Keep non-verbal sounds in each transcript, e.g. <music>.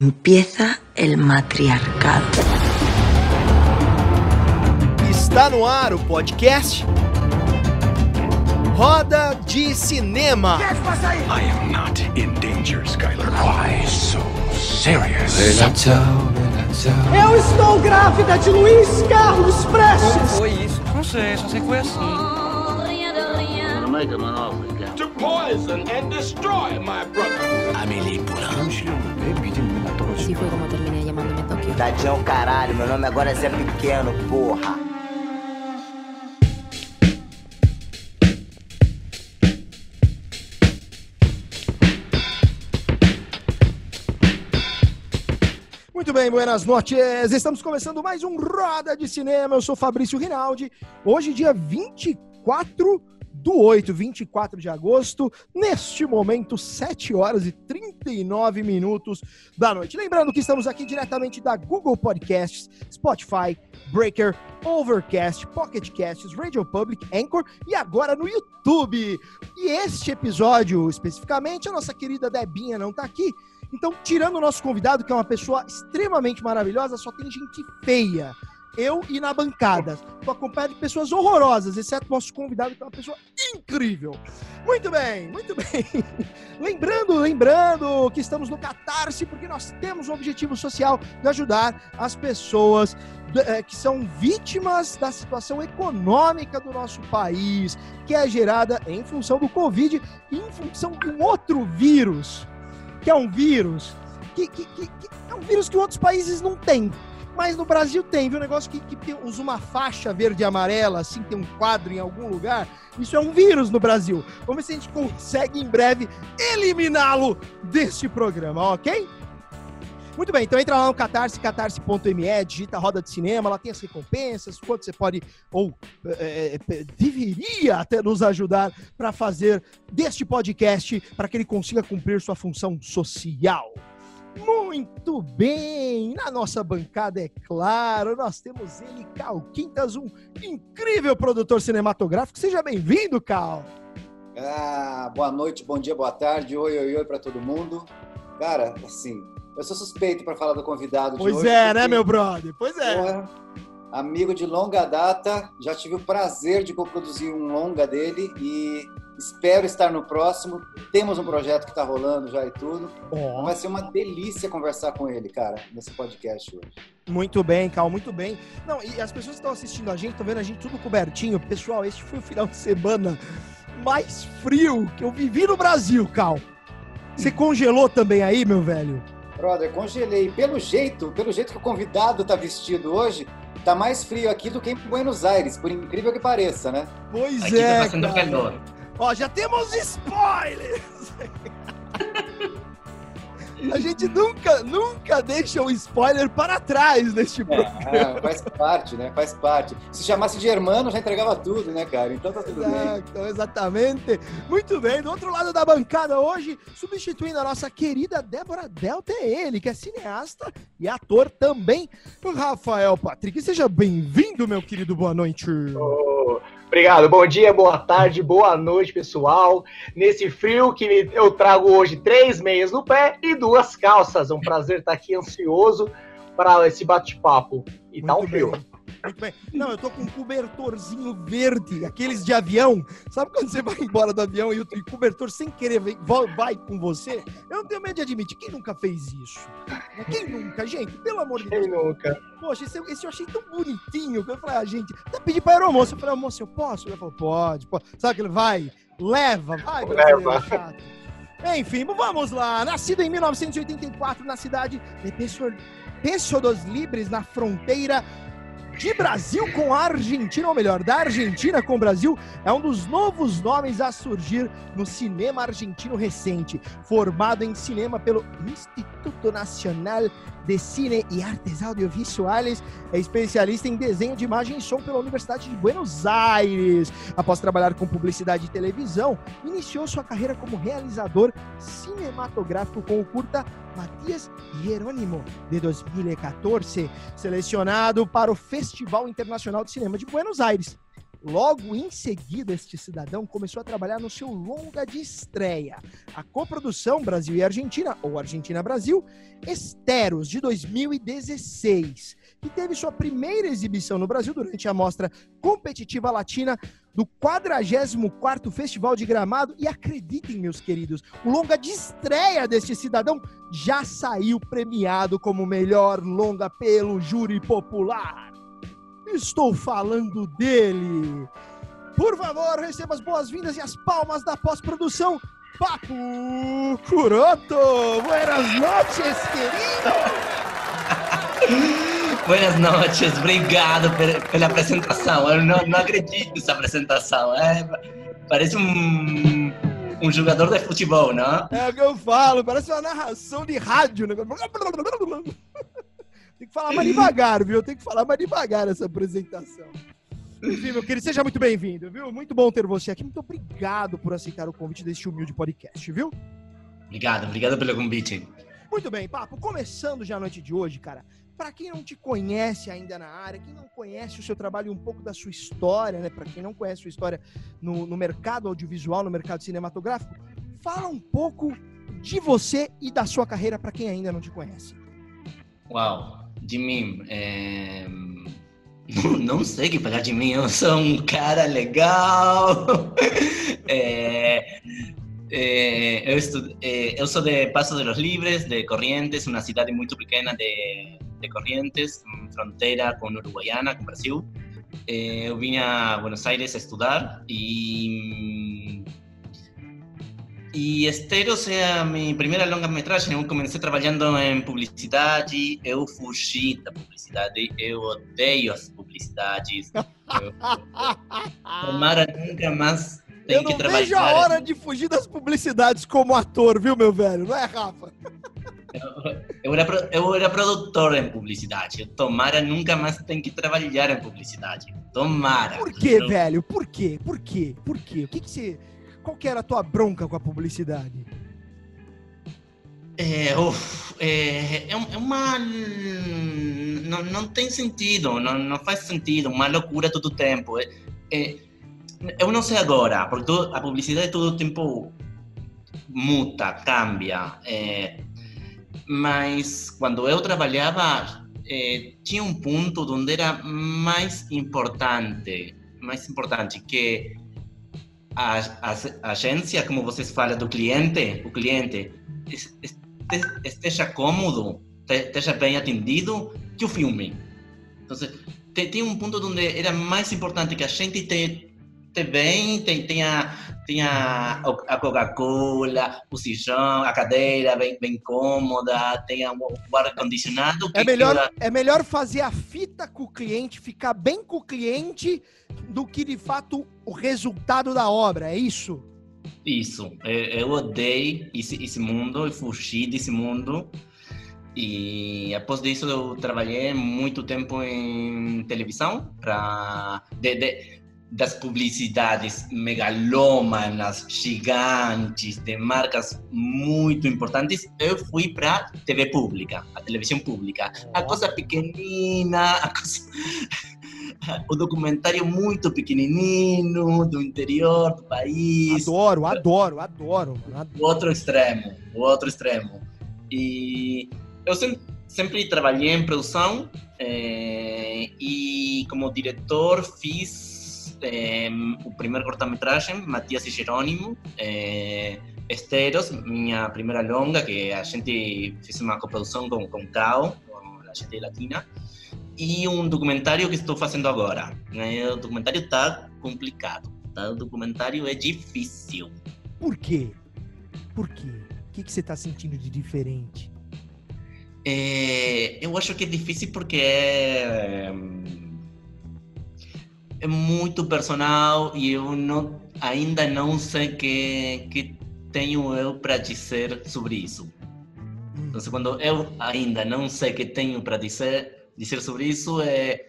Empieza el matriarcado. Está no ar o podcast Roda de Cinema. I am not in danger, Skylar. Why so serious? Eu estou grávida de Luiz Carlos Prestes. Foi isso? Não sei, só sei que foi assim. To poison and destroy my brother. Así fue Tadinho é o caralho, meu nome agora é Zé Pequeno, porra. Muito bem, buenas noches. Estamos começando mais um Roda de Cinema. Eu sou Fabrício Rinaldi. Hoje, dia 24 do 8, 24 de agosto, neste momento, 7 horas e 39 minutos da noite. Lembrando que estamos aqui diretamente da Google Podcasts, Spotify, Breaker, Overcast, Pocket Casts, Radio Public, Anchor e agora no YouTube. E este episódio, especificamente, a nossa querida Debinha não tá aqui, então, tirando o nosso convidado, que é uma pessoa extremamente maravilhosa, só tem gente feia. Eu e na bancada. Tô acompanhado de pessoas horrorosas, exceto o nosso convidado, que é uma pessoa incrível. Muito bem, muito bem. <laughs> lembrando, lembrando que estamos no Catarse, porque nós temos um objetivo social de ajudar as pessoas eh, que são vítimas da situação econômica do nosso país, que é gerada em função do Covid e em função de um outro vírus que é um vírus que, que, que- que é um vírus que outros países não têm. Mas no Brasil tem, viu? Um negócio que, que tem, usa uma faixa verde e amarela, assim, tem um quadro em algum lugar. Isso é um vírus no Brasil. Vamos ver se a gente consegue em breve eliminá-lo deste programa, ok? Muito bem, então entra lá no Catarse, catarse.me, digita Roda de Cinema, lá tem as recompensas, quanto você pode, ou eh, deveria até nos ajudar para fazer deste podcast para que ele consiga cumprir sua função social. Muito bem! Na nossa bancada, é claro, nós temos ele, Cal Quintas, um incrível produtor cinematográfico. Seja bem-vindo, Cal! Ah, boa noite, bom dia, boa tarde, oi, oi, oi pra todo mundo. Cara, assim, eu sou suspeito pra falar do convidado de Pois hoje. é, né, meu brother? Pois é. porra, amigo de longa data, já tive o prazer de coproduzir um longa dele e espero estar no próximo. Temos um projeto que tá rolando já e tudo. Ó, Vai ser uma delícia conversar com ele, cara, nesse podcast hoje. Muito bem, Cal, muito bem. Não, e as pessoas que estão assistindo a gente, estão vendo a gente tudo cobertinho. Pessoal, este foi o final de semana mais frio que eu vivi no Brasil, Cal. Você congelou também aí, meu velho? Brother, congelei. Pelo jeito, pelo jeito que o convidado tá vestido hoje, tá mais frio aqui do que em Buenos Aires, por incrível que pareça, né? Pois Aqui é, tá passando cara. calor. Ó, já temos spoilers! A gente nunca, nunca deixa o spoiler para trás neste programa. É, faz parte, né? Faz parte. Se chamasse de Germano, já entregava tudo, né, cara? Então tá tudo bem. Exato, exatamente. Muito bem, do outro lado da bancada hoje, substituindo a nossa querida Débora Delta, é ele, que é cineasta e ator também, o Rafael Patrick. Seja bem-vindo, meu querido, boa noite. Ô, Obrigado. Bom dia, boa tarde, boa noite, pessoal. Nesse frio que eu trago hoje três meias no pé e duas calças. É um prazer estar aqui ansioso para esse bate-papo. E tá um Muito frio. bem, Muito bem. Não, eu tô com um cobertorzinho verde, aqueles de avião. Sabe quando você vai embora do avião e o cobertor sem querer vai com você? Eu não tenho medo de admitir. Quem nunca fez isso? Quem nunca, gente? Pelo amor de Deus. Quem nunca? Poxa, esse, esse eu achei tão bonitinho que eu falei, ah, gente, até pedi pra aeromoça. Eu falei, moça, eu posso? Ela falou, pode, pode. Sabe que ele vai, leva, vai, Leva. Enfim, vamos lá. Nascido em 1984 na cidade de Peço dos Libres, na fronteira de Brasil com Argentina, ou melhor, da Argentina com Brasil, é um dos novos nomes a surgir no cinema argentino recente. Formado em cinema pelo Instituto Nacional de Cine e Artes Audiovisuais, é especialista em desenho de imagem e som pela Universidade de Buenos Aires. Após trabalhar com publicidade e televisão, iniciou sua carreira como realizador cinematográfico com o curta Matias Jerônimo, de 2014, selecionado para o Festival Internacional de Cinema de Buenos Aires. Logo em seguida, este cidadão começou a trabalhar no seu longa de estreia, a coprodução Brasil e Argentina, ou Argentina-Brasil, Esteros, de 2016, que teve sua primeira exibição no Brasil durante a mostra competitiva latina do 44º Festival de Gramado. E acreditem, meus queridos, o longa de estreia deste cidadão já saiu premiado como melhor longa pelo júri popular. Estou falando dele. Por favor, receba as boas-vindas e as palmas da pós-produção. Papo Curoto! Buenas noches, querido! <laughs> Buenas noches, obrigado pela apresentação. Eu não, não acredito nessa apresentação. É, parece um, um jogador de futebol, não? É o que eu falo, parece uma narração de rádio. Né? Tem que falar mais devagar, viu? Tem que falar mais devagar essa apresentação. Enfim, meu querido, seja muito bem-vindo, viu? Muito bom ter você aqui. Muito obrigado por aceitar o convite deste humilde podcast, viu? Obrigado, obrigado pelo convite. Muito bem, Papo. Começando já a noite de hoje, cara. Para quem não te conhece ainda na área, quem não conhece o seu trabalho e um pouco da sua história, né? Para quem não conhece a sua história no, no mercado audiovisual, no mercado cinematográfico, fala um pouco de você e da sua carreira para quem ainda não te conhece. Uau, de mim. É... Não sei o que falar de mim, eu sou um cara legal. <laughs> É... É... Eu, estudo... É... eu sou de Paso de los Libres, de Corrientes, uma cidade muito pequena de, de Corrientes, fronteira com Uruguaiana, com Brasil. eu vim a Buenos Aires estudar e e Esteros é a minha primeira longa-metragem. Eu comecei trabalhando em publicidade, eu fugi da publicidade, eu odeio as publicidades. <laughs> Tomara nunca mais tem eu que não trabalhar. vejo a hora de fugir das publicidades como ator, viu, meu velho? Não é, Rafa? Eu era, eu era produtor em publicidade. Tomara nunca mais tem que trabalhar em publicidade. Tomara. Por quê, velho? Por quê? Por quê? Por quê? O que, que você qual que era a tua bronca com a publicidade? É, uf, é, é uma. Não, não tem sentido, não, não faz sentido, uma loucura todo o tempo. É, é, eu não sei agora, porque a publicidade todo o tempo muta, cambia. É, mas quando eu trabalhava, é, tinha um ponto onde era mais importante, mais importante que a, a, agência, como vocês falam, do cliente, o cliente esteja cômodo, esteja bem atendido, que o filme. Então, tem um ponto onde era mais importante que a gente te, te bem, tem, tenha, tenha a Coca-Cola, o sijão, a cadeira bem, bem cômoda, tenha o ar-condicionado. É melhor, é melhor fazer a fita com o cliente, ficar bem com o cliente, do que de fato o resultado da obra, é isso? Isso, eu odeio esse, esse mundo, eu fugi desse mundo. E após disso eu trabalhei muito tempo em televisão para de, de, das publicidades megalômanas, gigantes, de marcas muito importantes, eu fui para TV pública, a televisão pública. A coisa pequenina, <laughs> a coisa o documentário muito pequenininho do interior do país. Adoro, adoro, adoro. adoro. O outro extremo, o outro extremo. E eu sempre, sempre trabalhei em produção é, e como diretor fiz é, o primeiro cortometragem, Matias e Jerônimo, é, Esteros, minha primeira longa, que a gente fez uma coprodução com, com Cao, com a gente latina e um documentário que estou fazendo agora. O documentário está complicado, tá? O documentário é difícil. Por quê? Por quê? O que, que você está sentindo de diferente? É, eu acho que é difícil porque é, é muito personal e eu não, ainda não sei que que tenho eu para dizer sobre isso. Então, quando eu ainda não sei que tenho para dizer, dizer sobre isso é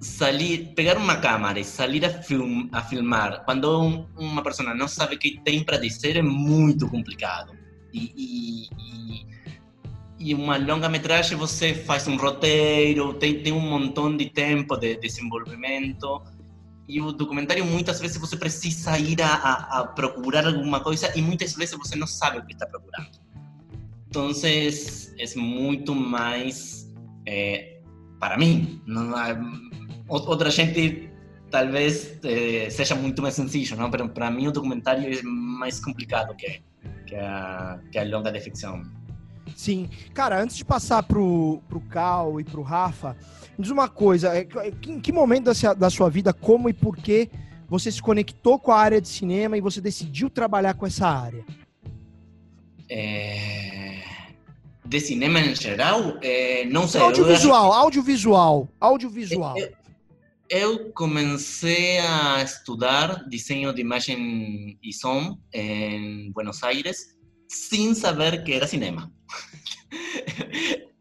salir, pegar uma câmera e salir a, film, a filmar quando um, uma pessoa não sabe o que tem para dizer é muito complicado. E, e, e, e, uma longa-metragem você faz um roteiro, tem, tem um montão de tempo de desenvolvimento e o documentário muitas vezes você precisa ir a, a, a, procurar alguma coisa e muitas vezes você não sabe o que está procurando. Então é muito mais é, para mim. Não, outra gente talvez eh, seja muito mais sencillo, não? Mas para mim o documentário é mais complicado que, que, a, que a longa de ficção. Sim. Cara, antes de passar pro, pro Cal e pro Rafa, me diz uma coisa, é, em que momento da, sua vida, como e por que você se conectou com a área de cinema e você decidiu trabalhar com essa área? É... De cinema em geral? É... Não sei. Audiovisual, audiovisual, audiovisual. Eu, eu comecei a estudar desenho de imagem e som em Buenos Aires sem saber que era cinema.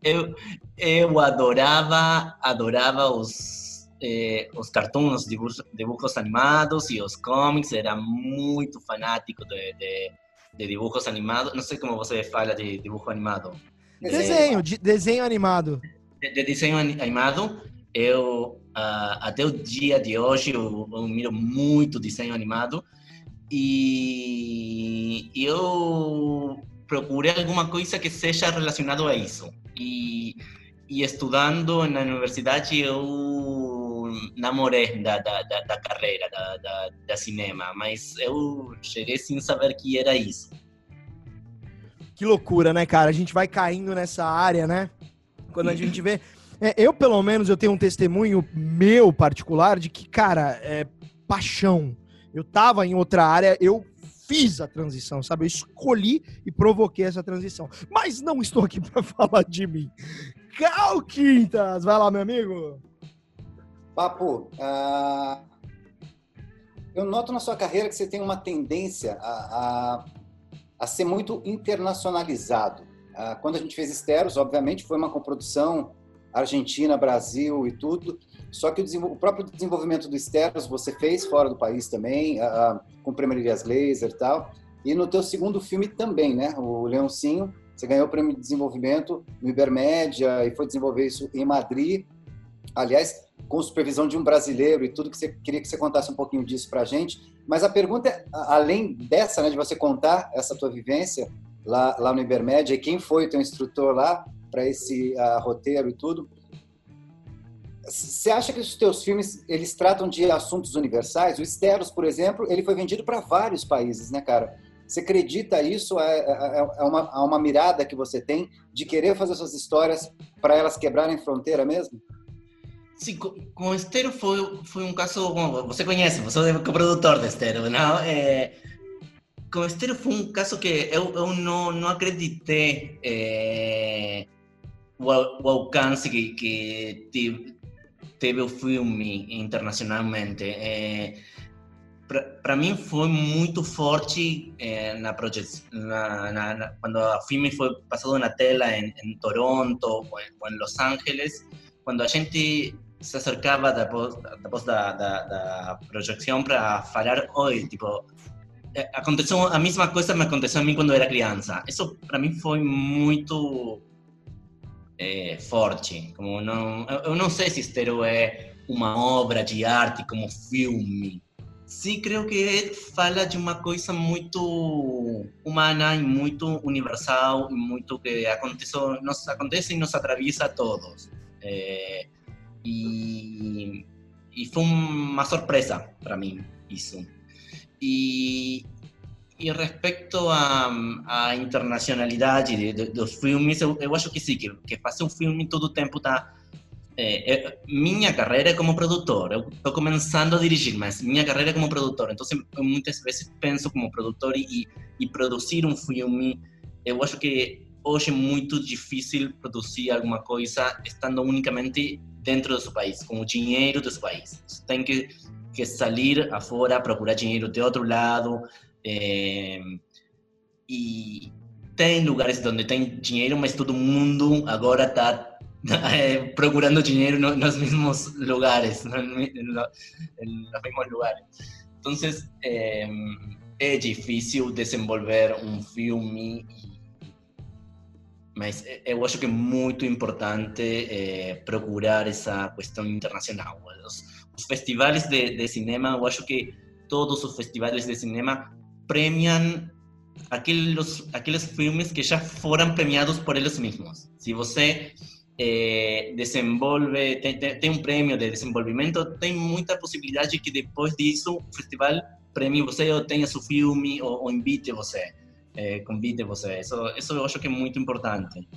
eu, eu adorava, adorava os, eh, os cartoons, dibujos, dibujos animados e os comics, era muito fanático de, de, de dibujos animados. Não sei como você fala de dibujo animado. Desenho, de, desenho animado. De, de desenho animado, eu uh, até o dia de hoje eu, eu miro muito desenho animado e eu procurei alguma coisa que seja relacionado a isso. E, e estudando na universidade eu namorei da, da, da, da carreira da, da, da, cinema, mas eu cheguei sem saber que era isso. Que loucura, né, cara? A gente vai caindo nessa área, né? Quando a gente vê. É, eu, pelo menos, eu tenho um testemunho meu particular de que, cara, é paixão eu tava em outra área, eu fiz a transição, sabe? Eu escolhi e provoquei essa transição. Mas não estou aqui <laughs> para falar de mim. Cal Quintas, vai lá, meu amigo. Papo, uh, eu noto na sua carreira que você tem uma tendência a, a, a ser muito internacionalizado. Uh, quando a gente fez Esteros, obviamente, foi uma coprodução Argentina, Brasil e tudo. Só que o, o próprio desenvolvimento do Steros você fez fora do país também, uh, com Premierias Laser e tal. E no teu segundo filme também, né? O Leoncinho, você ganhou o prêmio de desenvolvimento no Ibermédia e foi desenvolver isso em Madrid. Aliás, com supervisão de um brasileiro e tudo que você queria que você contasse um pouquinho disso pra gente. Mas a pergunta é, além dessa, né, de você contar essa tua vivência lá, lá no Ibermédia e quem foi o teu instrutor lá para esse uh, roteiro e tudo, você acha que os teus filmes eles tratam de assuntos universais? O Esteros, por exemplo, ele foi vendido para vários países, né, cara? Você acredita isso? É, é, é uma, é uma mirada que você tem de querer fazer suas histórias para elas quebrarem fronteira mesmo? Sim, com, Estero foi, foi um caso. Você conhece, você é co-produtor de Estero, não? É, com Estero foi um caso que eu, eu não, não acreditei é, o, o alcance que, que teve o filme internacionalmente. É, para mim foi muito forte é, na projeção, na, na, na, quando o filme tela em, em Toronto ou em, Los Angeles, quando a gente se acercava depois, depois da, da, da para falar, oi, tipo, é, aconteceu a mesma coisa me aconteceu a mim quando era criança. Isso para mim foi muito é, forte. Como não, eu não sei se Estero é uma obra de arte como filme. Sim, creio que fala de uma coisa muito humana e muito universal, muito que acontece, nos acontece e nos atraviesa a todos. É, e, e foi uma surpresa para mim isso. E, e respecto à, à internacionalidade de, de, dos filmes, eu, eu, acho que sim, que, que fazer um filme todo o tempo está. É, é, minha carreira é como produtor, eu estou começando a dirigir, mas minha carreira é como produtor, então muitas vezes penso como produtor e, e produzir um filme, eu acho que hoje é muito difícil produzir alguma coisa estando unicamente dentro do seu país, com o dinheiro do seu país. Você tem que, que sair afora, procurar dinheiro de outro lado, e tem lugares onde tem dinheiro, mas todo mundo agora está é, <laughs> procurando dinheiro no, nos mesmos lugares, no, no, nos mesmos lugares. Então, é, é difícil desenvolver um filme, mas eu acho que é muito importante procurar essa questão internacional. Os, os festivais de, de cinema, eu acho que todos os festivais de cinema premiam aqueles, aqueles filmes que já foram premiados por eles mesmos. Se você eh, desenvolve, tem, tem, tem, um prêmio de desenvolvimento, tem muita possibilidade de que depois disso o festival premie você ou tenha seu filme ou, ou invite você, eh, convite você. Isso, isso eu acho que é muito importante.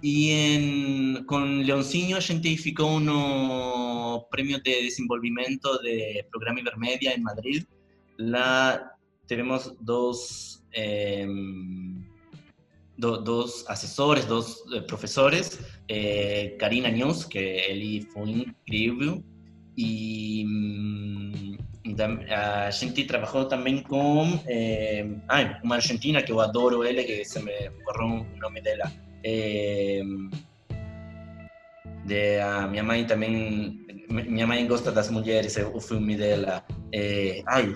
E em, com Leoncinho a gente ficou no prêmio de desenvolvimento de Programa Ibermédia em Madrid. Lá tivemos dois eh, do, dos assessores, dos eh, professores, eh, Karina News, que ele foi incrível, e hum, a gente trabalhou também com eh, ah, uma argentina que eu adoro ele, que se me correu o nome dela. Eh, de, a minha mãe também, minha mãe gosta das mulheres, o filme dela. Eh, ai,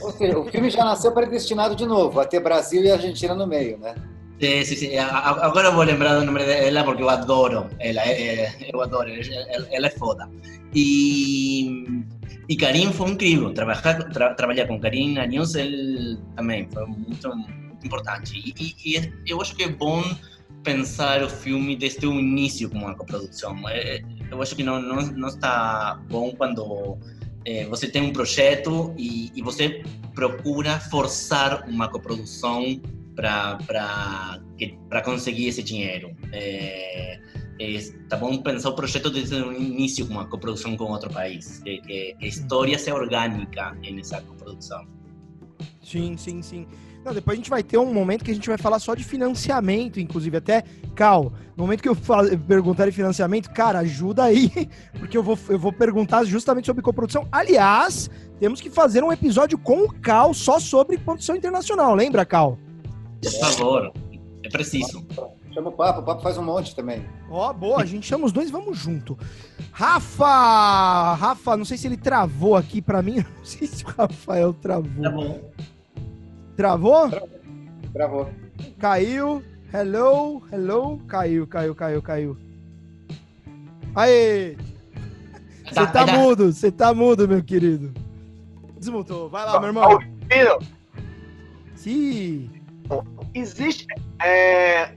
ou seja, o filme já nasceu predestinado de novo, a ter Brasil e Argentina no meio, né? Sim, sim. Agora vou lembrar do nome dela porque eu adoro ela. Eu adoro, ela é foda. E, e Karim foi incrível. Trabalhar, tra, trabalhar com Karim na News ele também foi muito, importante. E, e, eu acho que é bom pensar o filme desde o início como uma coprodução. Eu acho que não, não, não está bom quando é, você tem um projeto e, e você procura forçar uma coprodução para conseguir esse dinheiro. É, é, tá bom pensar o projeto desde o início uma coprodução com outro país, que, que a história seja orgânica nessa coprodução. Sim, sim, sim. Não, depois a gente vai ter um momento que a gente vai falar só de financiamento, inclusive até, Cal, no momento que eu perguntar de financiamento, cara, ajuda aí, <laughs> porque eu vou, eu vou perguntar justamente sobre coprodução. Aliás, temos que fazer um episódio com o Cal só sobre produção internacional, lembra, Cal? Por favor, é preciso. Chama o Papo, o Papo faz um monte também. Ó, oh, boa, a gente chama os dois e vamos junto. Rafa! Rafa, não sei se ele travou aqui pra mim, <laughs> não sei se o Rafael travou. Tá bom. Travou? Travou. Caiu. Hello, hello. Caiu, caiu, caiu, caiu. Aê! Você tá, tá mudo, você tá mudo, meu querido. Desmutou. Vai lá, meu irmão. Ouvindo? Sim. Existe. É...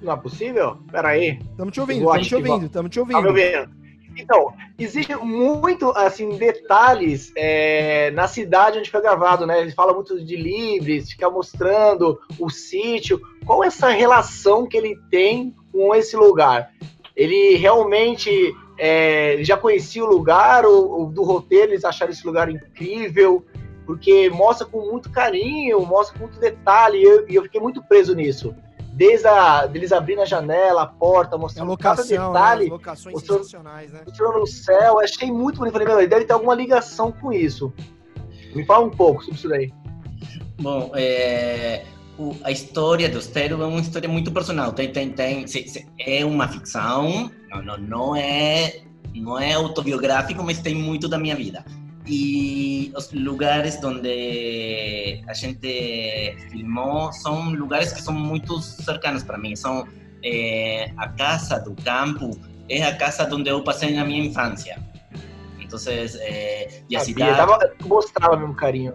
Não é possível? Peraí. Estamos te ouvindo, estamos te ouvindo, estamos te ouvindo. Tá me ouvindo. Então, existe muito, assim, detalhes é, na cidade onde foi gravado, né? Ele fala muito de livres, fica mostrando o sítio. Qual é essa relação que ele tem com esse lugar? Ele realmente é, já conhecia o lugar, ou, ou, do roteiro eles acharam esse lugar incrível? Porque mostra com muito carinho, mostra com muito detalhe, e eu, eu fiquei muito preso nisso desde a, deles abrindo a janela, a porta, mostrando locação, cada detalhe. Né? Locações mostrando, sensacionais, né? Mostrando o céu, achei muito bonito. Falei, meu, ele deve ter alguma ligação com isso. Me fala um pouco sobre isso daí. Bom, é, o, a história do Estéreo é uma história muito personal. Tem, tem, tem, se, se, é uma ficção, não, não, não, é, não é autobiográfico, mas tem muito da minha vida. E os lugares onde a gente filmou são lugares que são muito cercanos para mim. São é, a casa do campo, é a casa onde eu passei na minha infância. Então, é, e a cidade. Dava, mostrava mesmo carinho.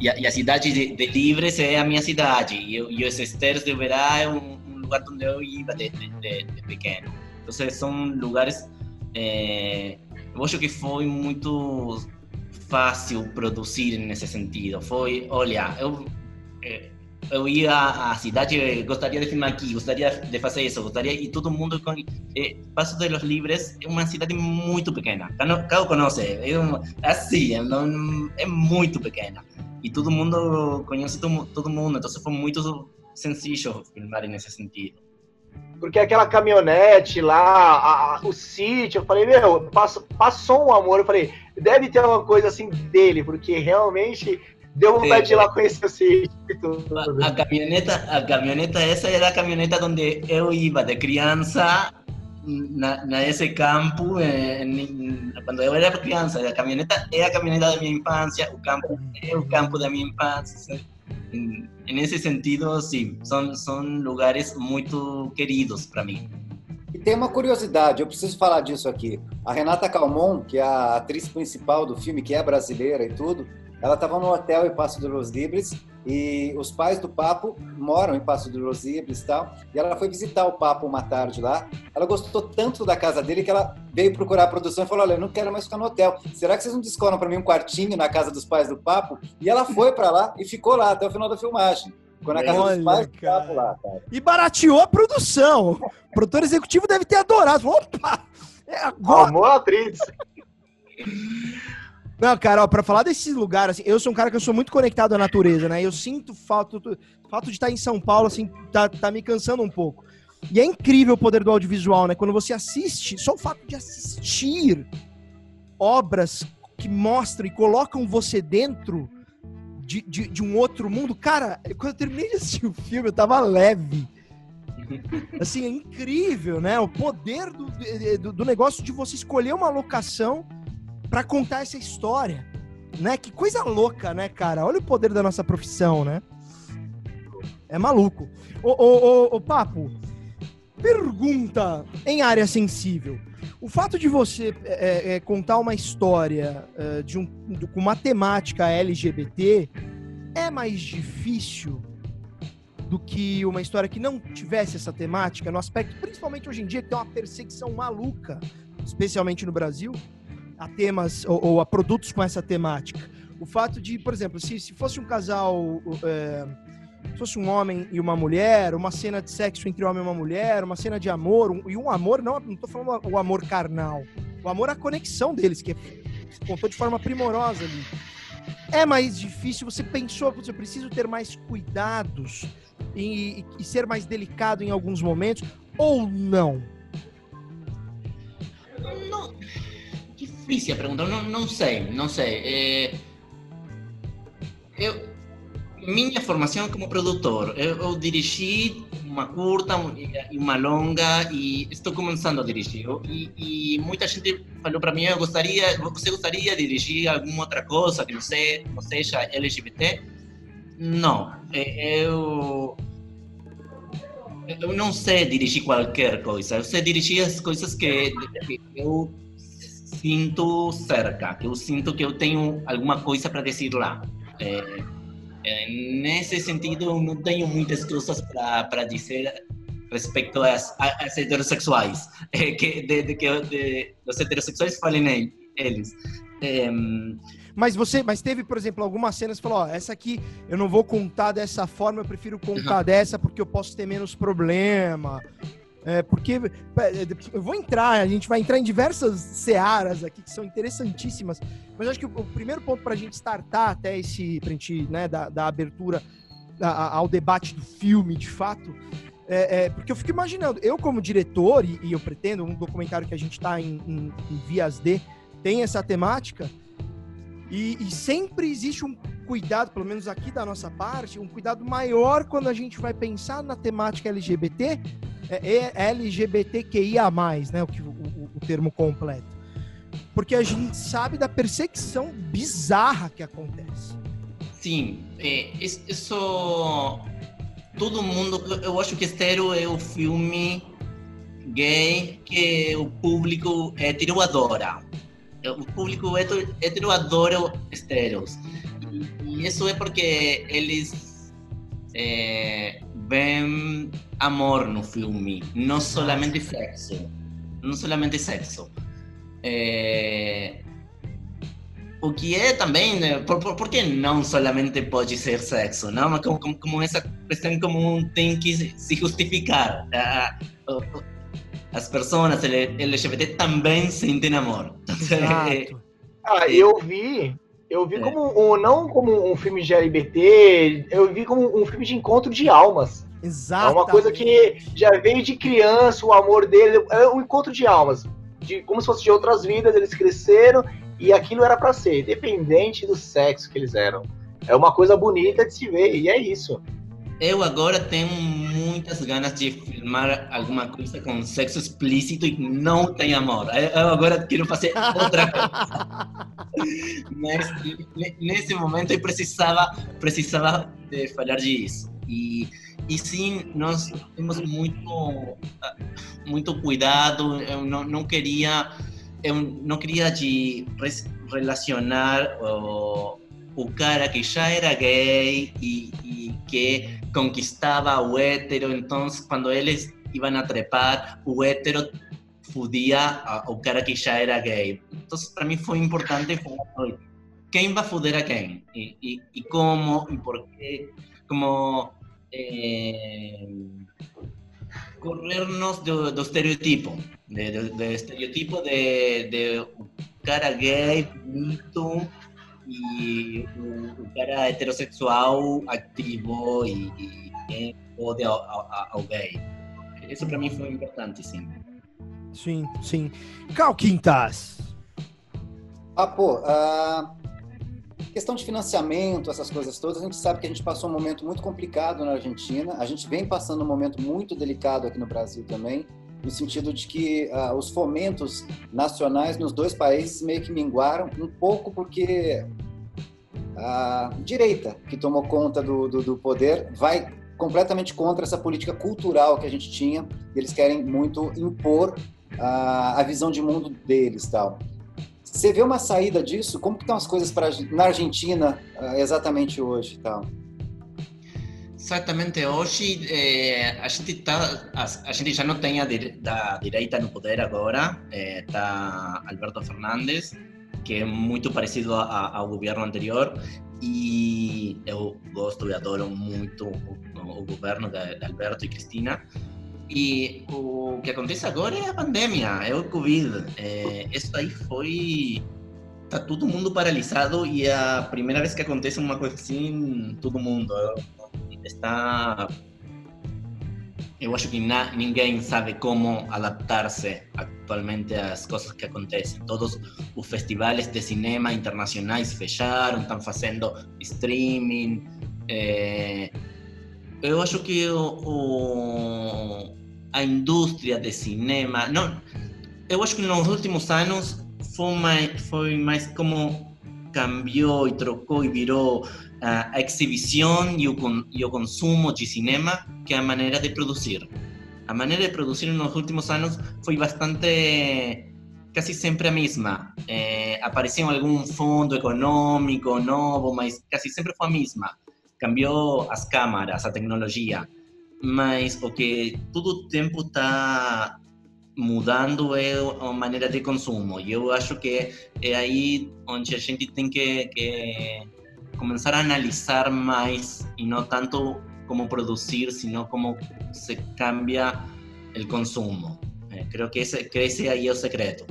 E a, e a cidade de, de, Livres é a minha cidade. E, e os Esteros de Uberá é um, um, lugar onde eu ia desde de, de, pequeno. Então, são lugares. É, eu acho que foi muito fácil produzir nesse sentido. Foi, olha, eu, eh, eu ia à cidade, gostaria de filmar aqui, gostaria de fazer isso, gostaria, e todo mundo. Eh, Passo de los Libres é uma cidade muito pequena. Cada conhece, é assim, é, é muito pequena. E todo mundo conhece todo, todo mundo, então foi muito sencillo filmar nesse sentido porque aquela caminhonete lá, a, o sítio, eu falei, meu, passou, passou um amor, eu falei, deve ter uma coisa assim dele, porque realmente deu vontade de ir lá conhecer o sítio. A, a, caminhoneta, a caminhoneta, essa era a caminhoneta onde eu ia de criança na, nesse campo, quando eu era criança, a caminhoneta é a caminhoneta da minha infância, o campo é o campo da minha infância. En ese sentido, sí, son, son lugares muy queridos para mí. E tem uma curiosidade, eu preciso falar disso aqui. A Renata Calmon, que é a atriz principal do filme, que é brasileira e tudo, ela estava no hotel em Passo de Los Libres e os pais do Papo moram em Passo de Los Libres e tal. E ela foi visitar o Papo uma tarde lá. Ela gostou tanto da casa dele que ela veio procurar a produção e falou: Olha, eu não quero mais ficar no hotel. Será que vocês não descolam para mim um quartinho na casa dos pais do Papo? E ela foi para lá e ficou lá até o final da filmagem. Ficou na casa Olha, dos pais do cara. Papo lá, cara. E barateou a produção. O produtor executivo deve ter adorado. Opa! É agora! Amor atriz. Não, cara, ó, pra falar desse lugar, assim, eu sou um cara que eu sou muito conectado à natureza, né? Eu sinto falta, o fato de estar em São Paulo, assim, tá, tá me cansando um pouco. E é incrível o poder do audiovisual, né? Quando você assiste, só o fato de assistir obras que mostram e colocam você dentro de, de, de um outro mundo. Cara, quando eu terminei de assistir o filme, eu tava leve. <laughs> Assim, é incrível, né? O poder do, do, do negócio de você escolher uma locação para contar essa história, né? Que coisa louca, né, cara? Olha o poder da nossa profissão, né? É maluco. Ô, Papo, pergunta em área sensível. O fato de você é, é, contar uma história é, de um, de- com uma temática LGBT é mais difícil do que uma história que não tivesse essa temática, no aspecto, principalmente hoje em dia, que tem uma perseguição maluca, especialmente no Brasil, a temas ou, ou a produtos com essa temática. O fato de, por exemplo, se, se fosse um casal, é, se fosse um homem e uma mulher, uma cena de sexo entre homem e uma mulher, uma cena de amor, um- e um amor, não, não falando o amor carnal, o amor à conexão deles, que é, contou de forma primorosa ali. É mais difícil, você pensou, eu preciso ter mais cuidados e, e ser mais delicado em alguns momentos, ou não? Não, difícil a pergunta, não, não sei, não sei. É, eu, minha formação como produtor, eu, eu dirigi uma curta e uma longa e estou começando a dirigir. E, e muita gente falou para mim, eu gostaria, você gostaria de dirigir alguma outra coisa que não, se, não seja LGBT? Não, é, eu eu não sei dirigir qualquer coisa. Eu sei dirigir as coisas que, que eu sinto cerca, que eu sinto que eu tenho alguma coisa para dizer lá. É, é, nesse sentido, eu não tenho muitas coisas para dizer respeito às, às heterossexuais. <laughs> É, que, de, de que de, os heterossexuais falem ele- eles. Mas você, mas teve, por exemplo, algumas cenas que falou, ó, essa aqui eu não vou contar dessa forma, eu prefiro contar dessa porque eu posso ter menos problema. É, porque é, eu vou entrar, a gente vai entrar em diversas searas aqui que são interessantíssimas, mas acho que o, primeiro ponto para a gente startar até esse, pra gente, né, da, da abertura a- a- ao debate do filme, de fato, é, é, porque eu fico imaginando, eu como diretor, e, e eu pretendo, um documentário que a gente está em, em, em vias de, tem essa temática, e, e sempre existe um cuidado, pelo menos aqui da nossa parte, um cuidado maior quando a gente vai pensar na temática LGBT, é, é LGBTQIA+, né, o, que, o, o- termo completo. Porque a gente sabe da perseguição bizarra que acontece. Sim, é, is- isso. Todo mundo. eu- acho que Estero é o filme gay que o público hétero adora. O público hétero, adora Esteros. E, e isso é porque eles é, veem amor no filme, não solamente sexo. Não solamente sexo. É, o que é também, né, por, por, por que não solamente pode ser sexo, não? Mas como, como, como essa questão comum tem que se justificar. Ah, o- As pessoas LGBT também sentem amor. <laughs> Exato. Ah, eu vi. Eu vi É. como um, não como um filme de LGBT, eu vi como um filme de encontro de almas. Exato. É uma coisa que já veio de criança, o amor dele, é um encontro de almas. De, como se fosse de outras vidas, eles cresceram e aquilo era pra ser, independente do sexo que eles eram. É uma coisa bonita de se ver, e é isso. Eu agora tenho muitas ganas de filmar alguma coisa com sexo explícito e não tem amor. Eu agora quero fazer outra coisa. <laughs> Mas nesse momento eu precisava, precisava de falar disso. E, e sim, nós temos muito, muito cuidado, eu não, não queria eu não queria de relacionar o, o cara que já era gay e, e que conquistava o hétero, então quando eles iam a trepar, o hétero fudia o cara que já era gay. Então, para mim foi importante falar quem vai fuder a quem e, e, e como e por quê, como eh, corrernos do, do estereotipo, de, de, de estereotipo de, de cara gay, bonito e o, cara heterossexual ativo e, e pode ao, ao, ao gay. Isso para mim foi importante, sim. Sim, sim. Cal Quintas. Ah, pô, uh, questão de financiamento, essas coisas todas, a gente sabe que a gente passou um momento muito complicado na Argentina. A gente vem passando um momento muito delicado aqui no Brasil também, no sentido de que uh, os fomentos nacionais nos dois países meio que minguaram, um pouco porque a direita que tomou conta do, do, do poder vai completamente contra essa política cultural que a gente tinha. Eles querem muito impor a, a visão de mundo deles, tal. Você vê uma saída disso? Como que estão as coisas pra, na Argentina uh, exatamente hoje, tal? Exatamente, hoje eh, a, gente tá, a, a, gente já não tem a da direita no poder agora, está eh, Alberto Fernandes, que é muito parecido a, ao governo anterior, e eu gosto e adoro muito o, o governo de, de Alberto e Cristina, e o que acontece agora é a pandemia, é o Covid. É, isso aí foi. Tá todo mundo paralisado e é a primeira vez que acontece uma coisa assim, todo mundo está. Eu acho que na, ninguém sabe como adaptar-se atualmente às coisas que acontecem. Todos os festivais de cinema internacionais fecharam, estão fazendo streaming. É, eu acho que o, o a indústria de cinema. Não, eu acho que nos últimos anos foi mais, foi mais como cambiou e trocou e virou a, exibição e o, e o consumo de cinema que a maneira de produzir. A maneira de produzir nos últimos anos foi bastante casi sempre a mesma. Eh, apareceu algum fundo econômico novo, mas casi sempre foi a mesma. Cambiou as câmaras, a tecnologia mas o que todo o tempo está mudando é a maneira de consumo. E eu acho que é aí onde a gente tem que, que começar a analisar mais e não tanto como produzir, sino como se cambia o consumo. É, creio que esse, que esse aí é o segredo.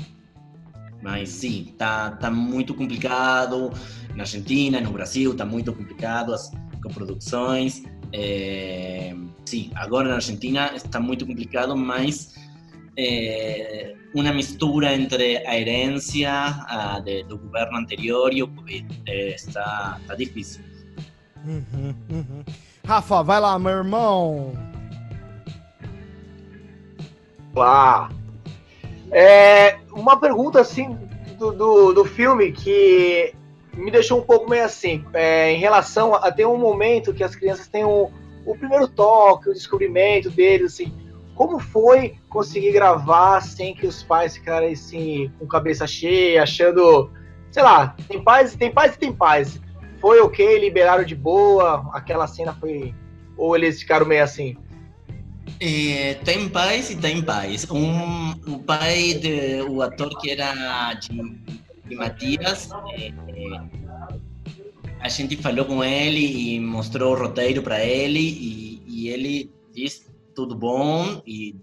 Mas sim, tá, tá muito complicado na Argentina, no Brasil, tá muito complicado as coproduções. É, sim, agora na Argentina está muito complicado, mas é, uma mistura entre a herência a, de, do governo anterior e o Covid. É, está, está difícil. Uhum, uhum. Rafa, vai lá, meu irmão. Olá. É, uma pergunta assim do, do, do, filme que me deixou um pouco meio assim, é, em relação a, a ter um momento que as crianças têm um, o primeiro toque, o descobrimento deles, assim, como foi conseguir gravar sem que os pais ficarem assim, com cabeça cheia, achando, sei lá, tem paz, tem paz e tem paz. Foi ok, liberaram de boa, aquela cena foi. Ou eles ficaram meio assim? É, tem paz e tem paz. Um, o pai, de, o ator que era de, de Matias, é, é, a gente falou com ele e mostrou o roteiro para ele e, e, ele disse tudo bom e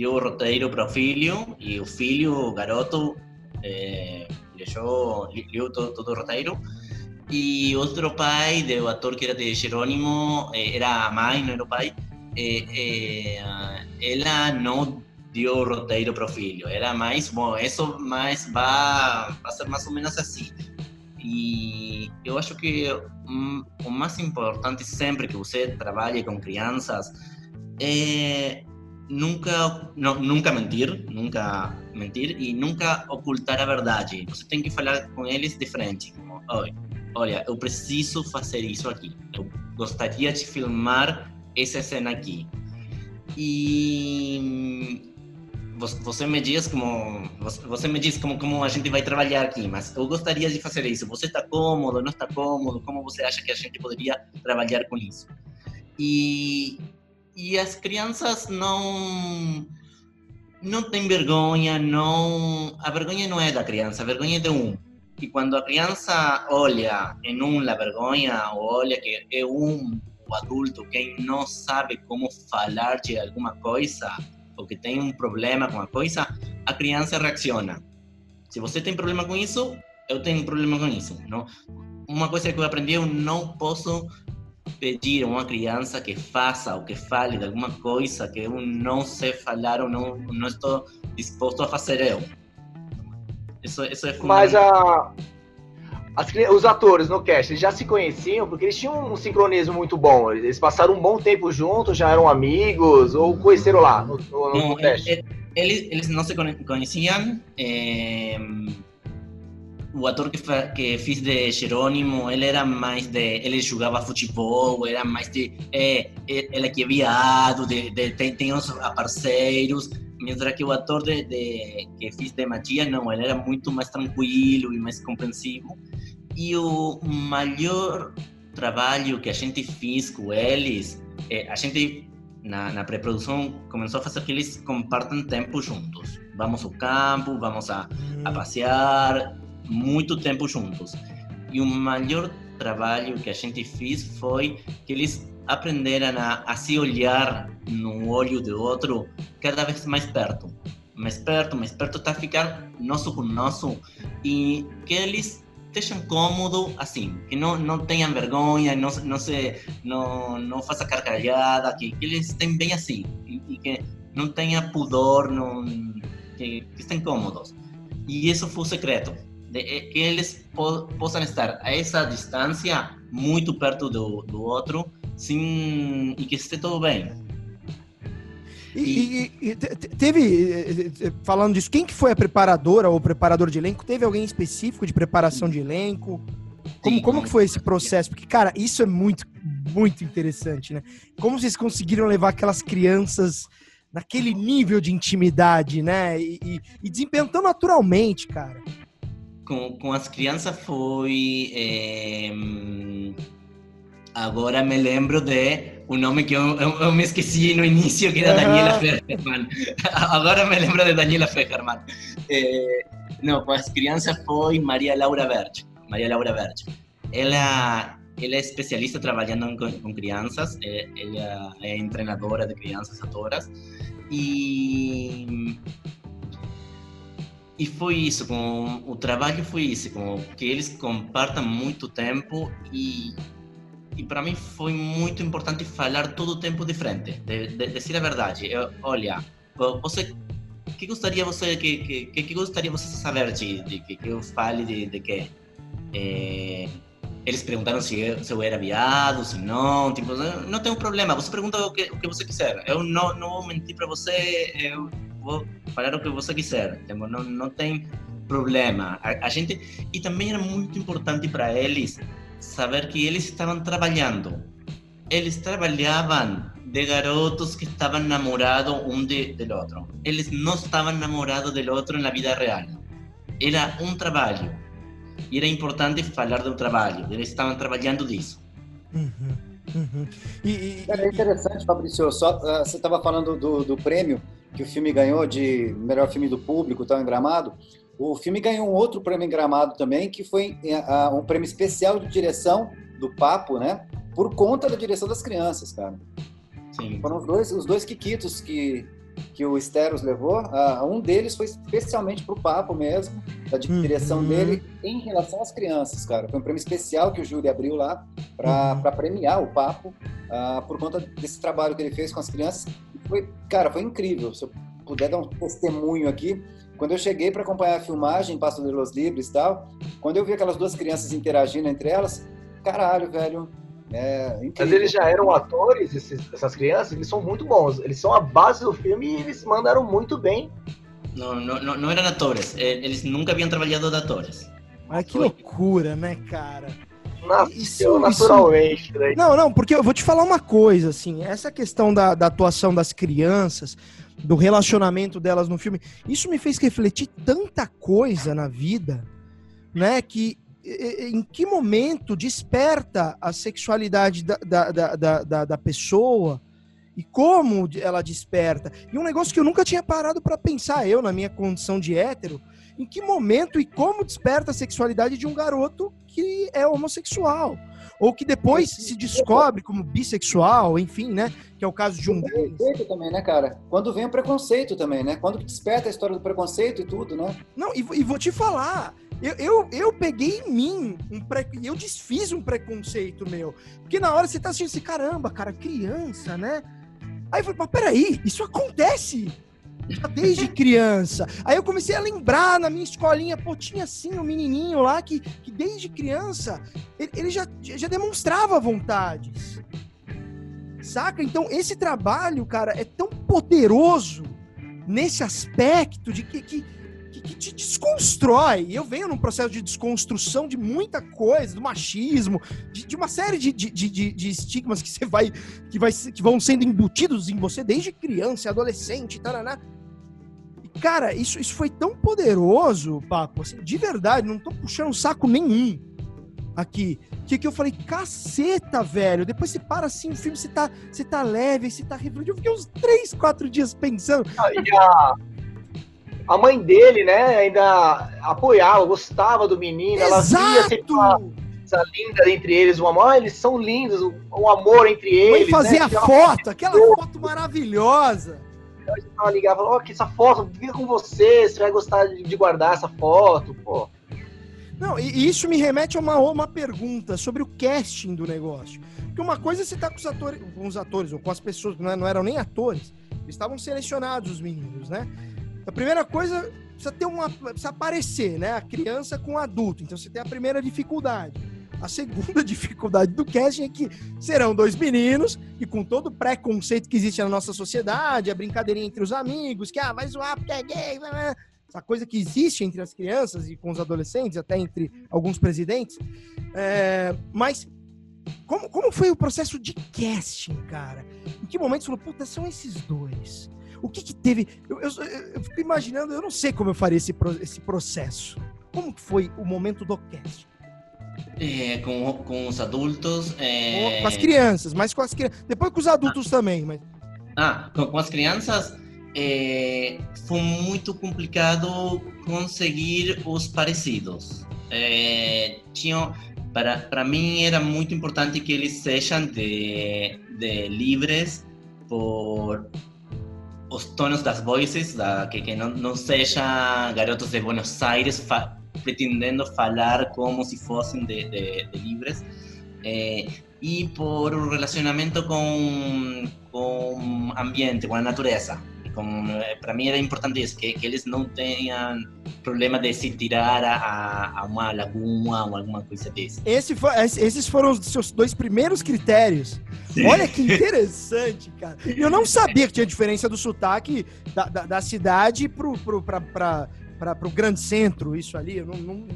deu, o roteiro para o filho e o filho, o garoto, é, leu, leu todo, todo, o roteiro e outro pai, do ator que era de Jerônimo, eh, era a mãe, não era o pai, ela não deu o roteiro para o filho, era mais, bom, isso mais vai, vai ser mais ou menos assim. E eu acho que um, o mais importante sempre que você trabalhe com crianças é nunca não, nunca mentir, nunca mentir e nunca ocultar a verdade. Você tem que falar com eles de frente. Como, olha, eu preciso fazer isso aqui. Eu gostaria de filmar essa cena aqui. E você me diz como você me diz como como a gente vai trabalhar aqui, mas eu gostaria de fazer isso. Você está cômodo? Não está cômodo? Como você acha que a gente poderia trabalhar com isso? E e as crianças não não têm vergonha, não a vergonha não é da criança, a vergonha é de um. E quando a criança olha em um a vergonha, ou olha que é um o adulto quem não sabe como falar de alguma coisa, ou que tem um problema com a coisa, a criança reacciona. Se você tem problema com isso, eu tenho problema com isso. Não? Uma coisa que eu aprendi, eu não posso pedir a uma criança que faça ou que fale de alguma coisa que eu não sei falar ou não, não estou disposto a fazer eu. Isso, isso é Mas a, as, os atores no cast já se conheciam porque eles tinham um sincronismo muito bom. Eles passaram um bom tempo juntos, já eram amigos ou conheceram lá no, no, no não, cast? Eles, eles não se conheciam. É, o ator que, que fiz de Jerônimo, ele era mais de. Ele jogava futebol, era mais de. É, ele que é viado, de, de, tem, tem uns parceiros. Mientras que o ator de, de, que fiz de magia, não, ele era muito mais tranquilo e mais compreensivo. E o maior trabalho que a gente fez com eles, é, a gente na, na pré-produção começou a fazer que eles compartam tempo juntos. Vamos ao campo, vamos a, a passear, muito tempo juntos. E o maior trabalho que a gente fez foi que eles aprenderam a, a se olhar no olho do outro cada vez mais perto. Mais perto, mais perto, até ficar nosso com nosso. E que eles estejam cômodos assim, que não, não tenham vergonha, não, não, se, não, não faça carcalhada, que, que eles estejam bem assim. E, e que não tenha pudor, não, que, que estejam cômodos. E isso foi o secreto de que eles po possam estar a essa distância, muito perto do, do outro, sim, e que esteja tudo bem. E, e, e, teve, eh, eh, falando disso, quem que foi a preparadora ou preparador de elenco? Teve alguém específico de preparação de elenco? Como, Sim, como que foi esse processo? Porque, cara, isso é muito, muito interessante, né? Como vocês conseguiram levar aquelas crianças naquele nível de intimidade, né? E, e, e desempenhando naturalmente, cara com, com as crianças foi. É, agora me lembro de um nome que eu, eu, eu, me esqueci no início, que era Daniela Feckerman. <laughs> Agora me lembro de Daniela Feckerman. É, não, com as crianças foi Maria Laura Verge. Maria Laura Verge. Ela, ela é especialista trabalhando com, com crianças, é, ela é treinadora de crianças atoras. E e foi isso, com o trabalho foi isso, com que eles compartam muito tempo e e para mim foi muito importante falar todo o tempo de frente, de, de, dizer a verdade. Eu, olha, você que gostaria você que, que, que gostaria você saber de, de que, que eu fale de, de que é, eles perguntaram se eu, se eu era viado, se não, tipo, não tem um problema. Você pergunta o que, o que você quiser. Eu não, não vou mentir para você. Eu vou falar o que você quiser, não, não tem problema. A, a gente e também era muito importante para eles saber que eles estavam trabalhando. Eles trabalhavam de garotos que estavam namorados um de, do outro. Eles não estavam namorados do outro na vida real. Era um trabalho. E era importante falar do trabalho. Eles estavam trabalhando disso. Uhum, uhum. E, e, é interessante, Fabrício. Só, uh, você estava falando do, do prêmio que o filme ganhou de melhor filme do público, tal, em Gramado, o filme ganhou um outro prêmio em Gramado também, que foi uh, um prêmio especial de direção do Papo, né? Por conta da direção das crianças, cara. Sim. Foram os dois, os dois Kikitos que, que o Esteros levou. Uh, um deles foi especialmente pro Papo mesmo, da direção uhum. dele, em relação às crianças, cara. Foi um prêmio especial que o júri abriu lá para uhum. premiar o Papo uh, por conta desse trabalho que ele fez com as crianças foi, cara, foi incrível. Se eu puder dar um testemunho aqui, quando eu cheguei para acompanhar a filmagem, Passo de los Libres e tal, quando eu vi aquelas duas crianças interagindo entre elas, caralho, velho, é. Mas eles já eram atores, esses, essas crianças, eles são muito bons. Eles são a base do filme e eles mandaram muito bem. Não, não, não eram atores, eles nunca haviam trabalhado de atores. Mas que loucura, né, cara? Nasceu naturalmente. Né? Não, não, porque eu vou te falar uma coisa, assim, essa questão da, da atuação das crianças, do relacionamento delas no filme, isso me fez refletir tanta coisa na vida, né, que em que momento desperta a sexualidade da, da, da, da, da pessoa e como ela desperta. E um negócio que eu nunca tinha parado para pensar, eu, na minha condição de hétero, em que momento e como desperta a sexualidade de um garoto que é homossexual. Ou que depois se descobre como bissexual, enfim, né? Que é o caso de um. Preconceito também, né, cara? Quando vem o preconceito também, né? Quando desperta a história do preconceito e tudo, né? Não, e, e vou te falar, eu, eu, eu peguei em mim, um pre... eu desfiz um preconceito meu. Porque na hora você tá assistindo assim, caramba, cara, criança, né? Aí eu falei, mas peraí, isso acontece já desde <laughs> criança. Aí eu comecei a lembrar na minha escolinha, pô, tinha assim um menininho lá que, que desde criança ele, ele já, já demonstrava vontades. Saca? Então esse trabalho, cara, é tão poderoso nesse aspecto de que, que que, te desconstrói. Eu venho num processo de desconstrução de muita coisa, do machismo, de, de uma série de, de, de, de, estigmas que você vai que, vai que vão sendo embutidos em você desde criança, adolescente, taraná. E, cara, isso, isso foi tão poderoso, Papo, assim, de verdade, não tô puxando saco nenhum aqui. Que, que eu falei, caceta, velho. Depois você para assim, o filme, você tá, você tá leve, você tá refletindo. Eu fiquei uns três, quatro dias pensando. E a, a mãe dele, né, ainda apoiava, gostava do menino, Exato! ela via sempre uma, linda entre eles, o amor, eles são lindos, o, o amor entre eles. Foi fazer né? a foto, aquela foto maravilhosa. Ela ligava, ó, que essa foto, fica com você, você vai gostar de, guardar essa foto, pô. Não, e isso me remete a uma, uma pergunta sobre o casting do negócio. Porque uma coisa é você tá com os atores, com os atores, ou com as pessoas, não, é, não eram nem atores, estavam selecionados, os meninos, né? A primeira coisa, precisa ter uma. Precisa aparecer, né? A criança com o adulto. Então você tem a primeira dificuldade. A segunda <laughs> dificuldade do casting é que serão dois meninos e com todo o preconceito que existe na nossa sociedade, a brincadeirinha entre os amigos, que ah, vai zoar porque é gay, né? essa coisa que existe entre as crianças e com os adolescentes, até entre alguns presidentes. É, mas como, como foi o processo de casting, cara? Em que momento você falou, puta, são esses dois? O que, que teve? Eu, eu, eu, fico imaginando, eu não sei como eu faria esse, esse processo. Como foi o momento do cast? É, com, com os adultos. É... Com as crianças, mas com as crianças. Depois com os adultos ah. também. Mas... Ah, com, com as crianças é, foi muito complicado conseguir os parecidos. É, tinha, para, para mim era muito importante que eles sejam de, de livres por os tonos das voices, da, que, que não, não seja garotos de Buenos Aires fa, pretendendo falar como se fossem de, de, de. Eh, e por o relacionamento com, com ambiente, com a natureza. Para mim era importante isso, que, que eles não tenham problema de se tirar a, a uma laguna ou alguma coisa desse. Esse esses foram os seus dois primeiros critérios. Sim. Olha que interessante, cara. Eu não sabia que tinha diferença do sotaque da, da, da cidade pra, pro grande centro, isso ali. Eu não, não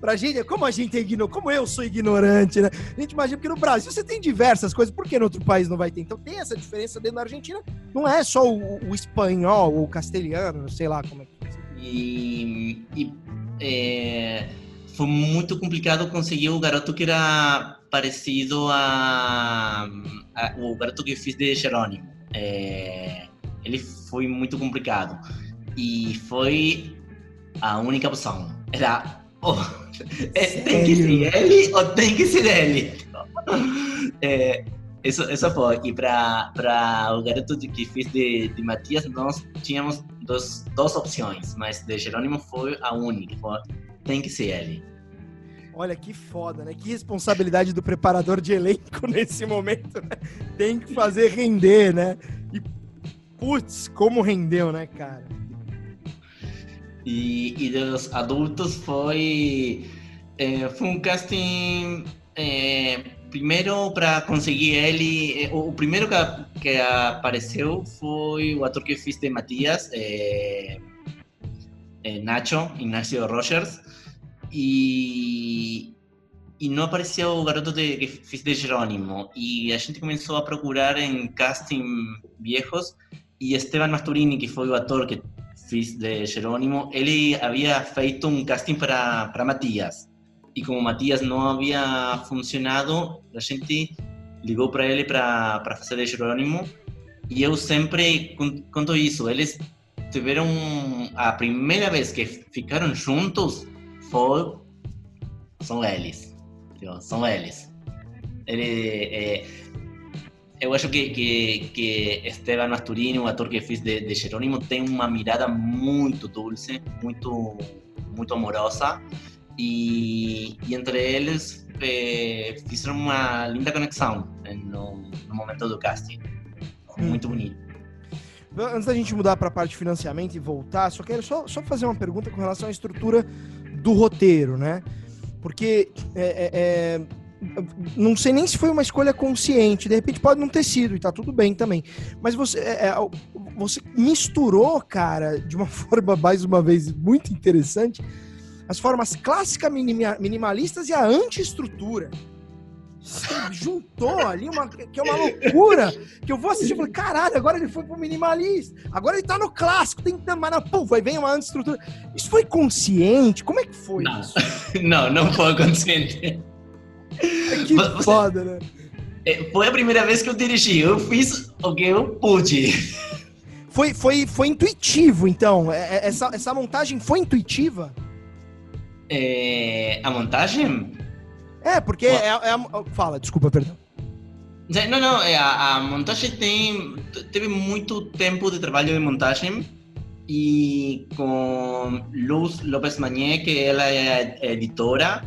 Pra gente, como a gente é ignorante, como eu sou ignorante, né? A gente imagina, porque no Brasil você tem diversas coisas, por que no outro país não vai ter? Então tem essa diferença dentro da Argentina, não é só o, o espanhol ou o castelhano, sei lá como é que é. E, e é, foi muito complicado conseguir o garoto que era parecido a, a o garoto que fiz de Jerônimo. É, ele foi muito complicado. E foi a única opção. Era é, tem que ser ele ou tem que ser ele? É, isso, isso foi. E para o garoto que fiz de, de Matias, nós tínhamos dos, duas opções, mas de Jerônimo foi a única. Foi, tem que ser ele. Olha que foda, né? Que responsabilidade do preparador de elenco <laughs> nesse momento, né? Tem que fazer render, né? E putz, como rendeu, né, cara? E, e dos adultos foi um casting é, primeiro para conseguir ele é, o primeiro que, que, apareceu foi o ator que fiz de Matias é, é Nacho Ignacio Rogers e e não aparecia o garoto de, que fiz de Jerônimo. E a gente começou a procurar em casting viejos e Esteban Masturini, que foi o ator que de Jerônimo, ele havia feito um casting para, para Matias. E como Matias não havia funcionado, a gente ligou para ele para fazer de Jerônimo. E eu sempre conto isso. Eles tiveram. A primeira vez que ficaram juntos foi. São eles são eles. Ele, eu acho que, que, que Esteban Masturini, o ator que fiz de, de Jerônimo, tem uma mirada muito dulce, muito, muito amorosa. E, e entre eles é, fizeram uma linda conexão no, no momento do casting. Muito hum. bonito. Antes da gente mudar para a parte de financiamento e voltar, só quero só, só fazer uma pergunta com relação à estrutura do roteiro, né? Porque é, é, é, não sei nem se foi uma escolha consciente, de repente pode não ter sido, e tá tudo bem também. Mas você, é, é você misturou, cara, de uma <laughs> forma, mais uma vez, muito interessante, as formas clássicas minimalistas e a anti-estrutura. juntou ali uma que é uma loucura. Que eu vou assistir e falei, caralho, agora ele foi pro minimalista. Agora ele tá no clássico, tentando, mas não, pum, vai vem uma estrutura. Isso foi consciente? Como é que foi não. isso? <laughs> não, não foi consciente. Que Você, foda, né? É, foi a primeira vez que eu dirigi. Eu fiz o que eu pude. Foi, foi, foi intuitivo, então. É, é, essa, essa montagem foi intuitiva? É, a montagem? É, porque é, é a... Fala, desculpa, perdão. Não, não, a, a, montagem tem, teve muito tempo de trabalho de montagem e com Luz Lopes Mañé, que ela é editora,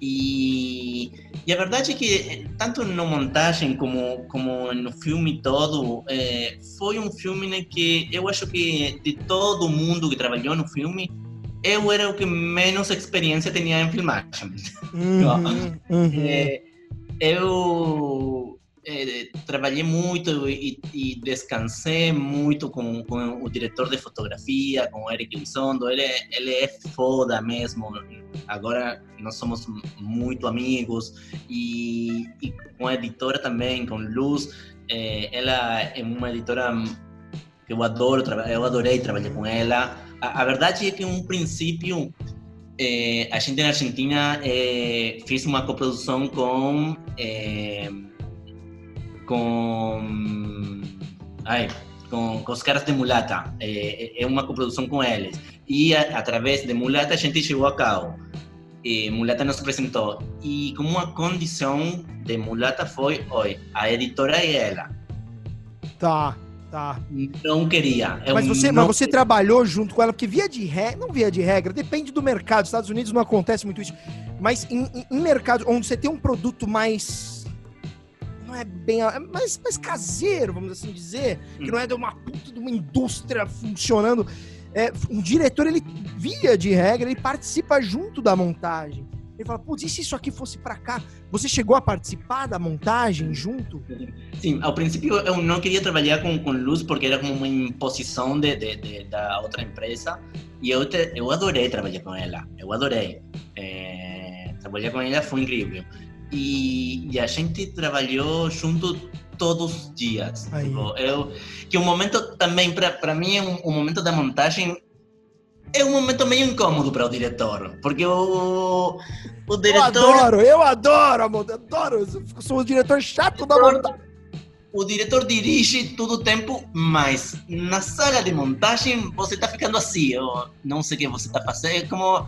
e, e, a verdade é que tanto na montagem como, como no filme todo, é, foi um filme que eu acho que de todo mundo que trabalhou no filme, eu era o que menos experiência tinha em filmagem. Uhum, <laughs> uhum. É, eu é, trabalhei muito e, e, descansei muito com, com, o diretor de fotografia, com o Eric Lisondo. Ele, ele é foda mesmo. Agora nós somos muito amigos. E, e com a editora também, com Luz. É, ela é uma editora que eu adoro, eu adorei trabalhar com ela a, a verdade é que, em um princípio, é, a gente na Argentina é, fez uma coprodução com. Com. Ai, com, com, os caras de Mulata. É, é uma coprodução com eles. E a, através de Mulata a gente chegou a cabo. E Mulata nos apresentou. E como uma condição de Mulata foi: oi, a editora é ela. Tá. Tá. Não queria. mas você, mas você trabalhou junto com ela, porque via de regra, não via de regra, depende do mercado. Estados Unidos não acontece muito isso. Mas em, em, em mercados onde você tem um produto mais. Não é bem. Mais, mais caseiro, vamos assim dizer. Que não é de uma puta de uma indústria funcionando. É, um diretor, ele, via de regra, ele participa junto da montagem. Ele fala, putz, e se isso aqui fosse para cá? Você chegou a participar da montagem junto? Sim, ao princípio eu não queria trabalhar com, com luz porque era como uma imposição de, de, de da outra empresa e eu, te, eu adorei trabalhar com ela, eu adorei. É, trabalhar com ela foi incrível. E, e, a gente trabalhou junto todos os dias. Tipo, eu, que o momento também, para mim, é um, um momento da montagem é um momento meio incômodo para o diretor, porque o, o diretor... Eu adoro, eu adoro, amor, adoro, eu sou o diretor chato da montagem. O diretor dirige todo o tempo, mas na sala de montagem você está ficando assim, eu não sei o que você está fazendo, é como...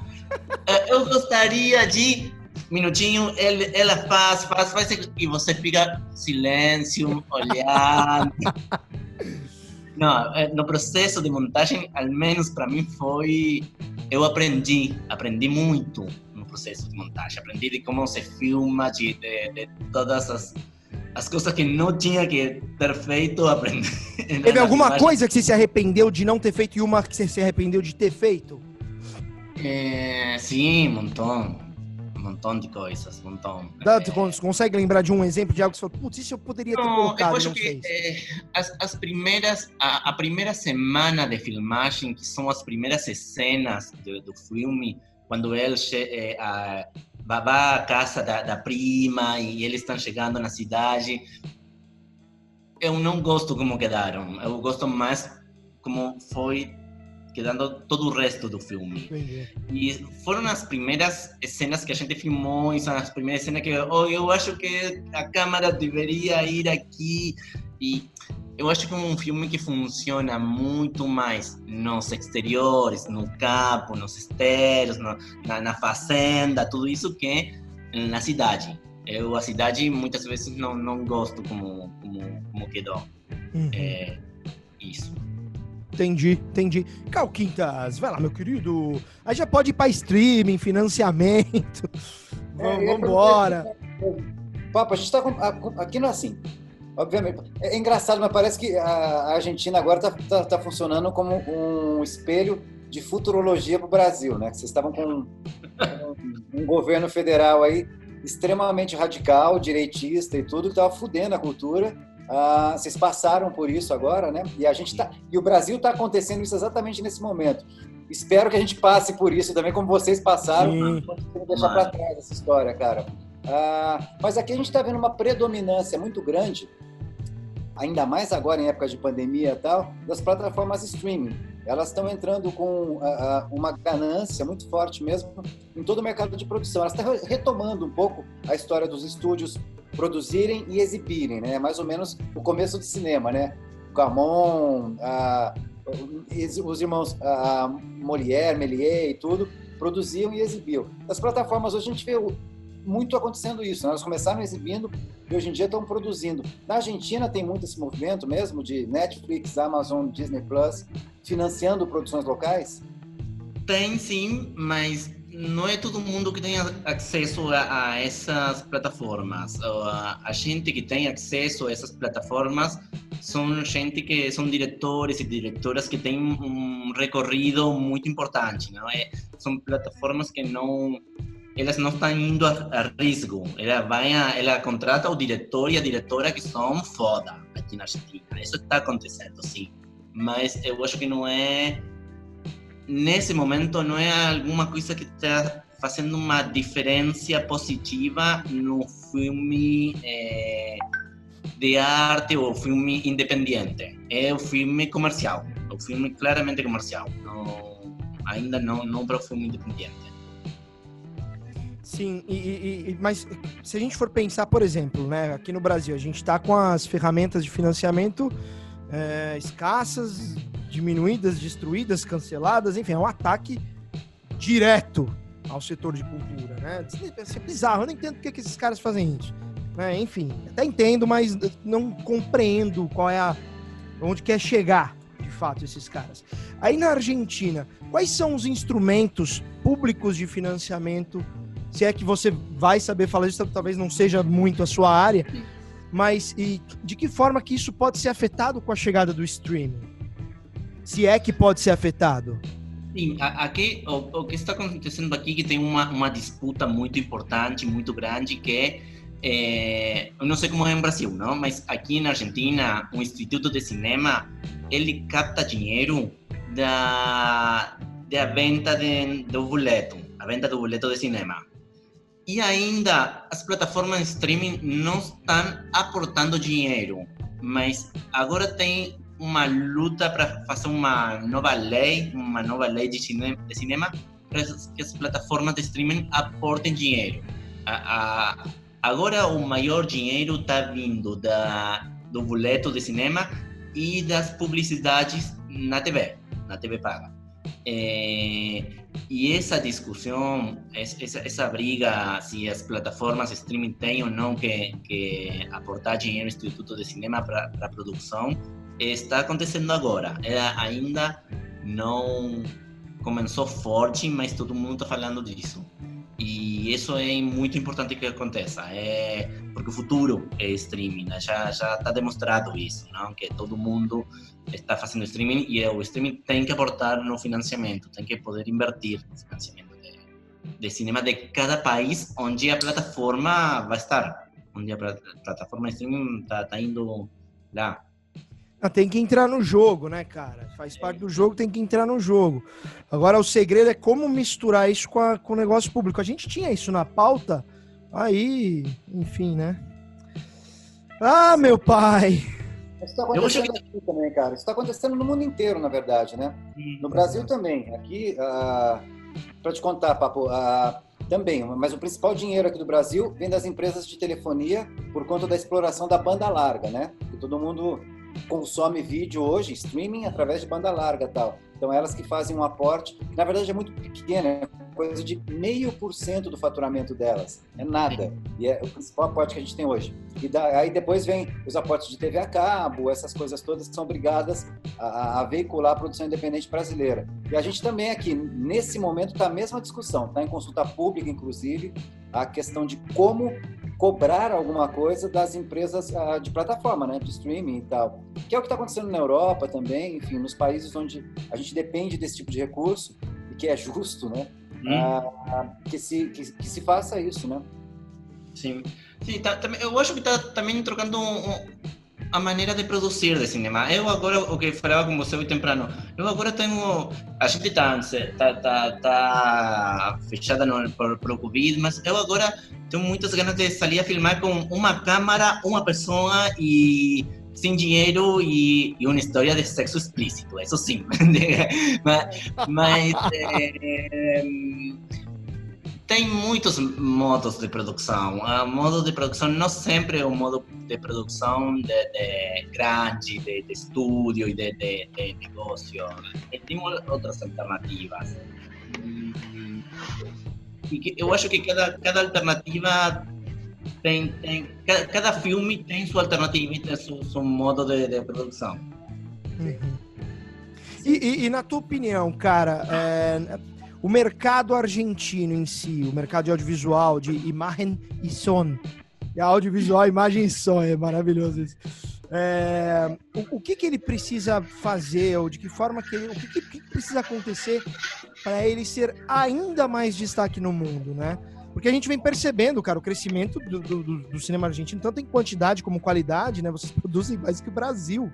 Eh, eu gostaria de minutinho, ele, ela faz, faz, faz, e você fica silêncio, olhando. <laughs> Não, eh, no processo de montagem, ao menos para mim foi. Eu aprendi, aprendi muito no processo de montagem. Aprendi de como se filma, de, de, de todas as, as coisas que não tinha que ter feito, aprendi. <laughs> Teve alguma coisa que você se arrependeu de não ter feito e uma que você se arrependeu de ter feito? É, sim, um montão montão de coisas, um montão. Dá, é... consegue lembrar de um exemplo de algo que você falou, putz, isso eu poderia ter não, colocado, eu acho não que é, as, as primeiras, a, a, primeira semana de filmagem, que são as primeiras cenas do, do filme, quando ele, é, a, vai à casa da, da prima e eles estão chegando na cidade. Eu não gosto como quedaram. Eu gosto mais como foi quedando todo o resto do filme. Entendi. E foram as primeiras cenas que a gente filmou, e são as primeiras cenas que oh, eu acho que a câmera deveria ir aqui. E eu acho que é um filme que funciona muito mais nos exteriores, no campo, nos estéreos, no, na, na, fazenda, tudo isso que na cidade. Eu a cidade muitas vezes não, não gosto como, como, como quedou. Uhum. É, isso. Entendi, entendi. Cal Quintas, vai lá, meu querido. Aí já pode ir para streaming, financiamento. <laughs> É, Vamos embora. Papo, a gente tá com, aqui não é assim. Obviamente. É engraçado, mas parece que a Argentina agora está tá, tá funcionando como um espelho de futurologia para o Brasil, né? Vocês estavam com um, um, governo federal aí extremamente radical, direitista e tudo, que estava fudendo a cultura. Ah, vocês passaram por isso agora, né? E a gente tá, e o Brasil está acontecendo isso exatamente nesse momento. Espero que a gente passe por isso também, como vocês passaram. Não deixar para trás essa história, cara. Ah, mas aqui a gente está vendo uma predominância muito grande, ainda mais agora em época de pandemia e tal, das plataformas streaming. Elas estão entrando com ah, uma ganância muito forte mesmo em todo o mercado de produção. Elas estão retomando um pouco a história dos estúdios produzirem e exibirem, né? Mais ou menos o começo do cinema, né? O Camon, ah, os irmãos ah, Molière, Méliès e tudo, produziam e exibiam. As plataformas hoje a gente vê muito acontecendo isso. Né? Elas começaram exibindo e hoje em dia estão produzindo. Na Argentina tem muito esse movimento mesmo de Netflix, Amazon, Disney Plus financiando produções locais? Tem sim, mas não é todo mundo que tem acesso a, a essas plataformas. A, a, gente que tem acesso a essas plataformas são gente que são diretores e diretoras que têm um recorrido muito importante. Não é? São plataformas que não elas não estão indo a, a risco. Ela vai a, ela contrata o diretor e a diretora que são foda aqui na Argentina. Isso está acontecendo, sim. Mas eu acho que não é nesse momento não é alguma coisa que está fazendo uma diferença positiva no filme é, de arte ou filme independente. É o filme comercial, o filme claramente comercial. Não, ainda não, não para o filme independente. Sim, e, e, mas se a gente for pensar, por exemplo, né, aqui no Brasil, a gente está com as ferramentas de financiamento é, escassas, diminuídas, destruídas, canceladas, enfim, é um ataque direto ao setor de cultura, né? É bizarro, eu não entendo porque que esses caras fazem isso. Né? Enfim, até entendo, mas não compreendo qual é a. onde quer chegar, de fato, esses caras. Aí na Argentina, quais são os instrumentos públicos de financiamento? Se é que você vai saber falar isso, talvez não seja muito a sua área, mas e de que forma que isso pode ser afetado com a chegada do streaming? se é que pode ser afetado. Sim, aqui o, o que está acontecendo aqui é que tem uma, uma disputa muito importante, muito grande, que é, é, eu não sei como é em Brasil, não, mas aqui na Argentina, o Instituto de Cinema, ele capta dinheiro da, da venda de, do boleto, a venda do boleto de cinema. E ainda as plataformas de streaming não estão aportando dinheiro, mas agora tem uma luta para fazer uma nova lei, uma nova lei de cinema, de cinema para que as plataformas de streaming aportem dinheiro. A, a, agora o maior dinheiro está vindo da, do boleto de cinema e das publicidades na TV, na TV paga. É, e essa discussão, essa, briga se as plataformas streaming têm ou não que, que aportar dinheiro ao Instituto de Cinema para a produção, está acontecendo agora. Ela ainda não começou forte, mas todo mundo está falando disso. E isso é muito importante que aconteça, é porque o futuro é streaming, né? já já está demonstrado isso, não? que todo mundo está fazendo streaming e o streaming tem que aportar no financiamento, tem que poder invertir no financiamento de, de cinema de cada país onde a plataforma vai estar, onde a plataforma de streaming está tá indo lá. Ah, tem que entrar no jogo, né, cara? Faz parte do jogo, tem que entrar no jogo. Agora, o segredo é como misturar isso com, a, com o negócio público. A gente tinha isso na pauta, aí, enfim, né? Ah, meu pai! Isso está acontecendo aqui também, cara. Isso está acontecendo no mundo inteiro, na verdade, né? No Brasil também. Aqui, uh, para te contar, Papo, uh, também, mas o principal dinheiro aqui do Brasil vem das empresas de telefonia por conta da exploração da banda larga, né? Que todo mundo consome vídeo hoje, streaming, através de banda larga tal. Então, elas que fazem um aporte, na verdade é muito pequeno, é coisa de meio por cento do faturamento delas. É nada. E é o principal aporte que a gente tem hoje. E da, aí depois vem os aportes de TV a cabo, essas coisas todas que são obrigadas a, a veicular a produção independente brasileira. E a gente também aqui, nesse momento, está a mesma discussão, está em consulta pública, inclusive, a questão de como cobrar alguma coisa das empresas uh, de plataforma, né, de streaming e tal. Que é o que está acontecendo na Europa também, enfim, nos países onde a gente depende desse tipo de recurso e que é justo, né, hum. que, se, que, que, se faça isso, né. Sim, sim tá, eu acho que está também trocando um, a maneira de produzir de cinema. Eu agora, o que falava com você hoje temprano, eu agora tenho. A gente está tá, tá, tá fechada por, por Covid, mas eu agora tenho muitas ganas de sair a filmar com uma câmera, uma pessoa e sem dinheiro e, e uma história de sexo explícito, isso sim. <laughs> mas. mas é, tem muitos modos de produção. O modo de produção não sempre é o modo de produção de, de grande, de, de estúdio e de, de, de negócio. Tem outras alternativas. E eu acho que cada, cada alternativa tem, tem cada, cada filme tem sua alternativa e tem seu, seu modo de, de produção. Uhum. E, e, e, na tua opinião, cara, é, o mercado argentino em si, o mercado de audiovisual, de imagem e som, e audiovisual, imagem e som, é maravilhoso isso. É, o, o, que, que ele precisa fazer, ou de que forma que ele, o que, que precisa acontecer para ele ser ainda mais destaque no mundo, né? Porque a gente vem percebendo, cara, o crescimento do, do, do cinema argentino, tanto em quantidade como qualidade, né? Vocês <laughs> produzem mais que o Brasil.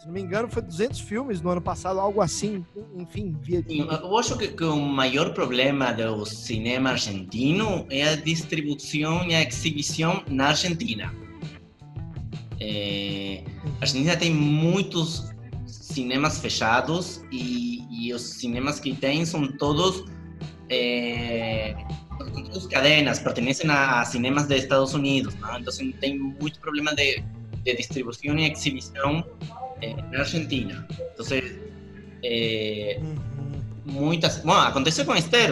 Se não me engano, foi 200 filmes no ano passado, algo assim. Enfim, via. Eu acho que, o maior problema do cinema argentino é a distribuição e a exibição na Argentina. É, a Argentina tem muitos cinemas fechados e, e os cinemas que tem são todos é, todas cadenas, pertenecem a, cinemas de Estados Unidos, ¿no? então tem muito problema de, de distribuição e exibição na Argentina. Entonces, eh, muitas. Bom, aconteceu com a Esther.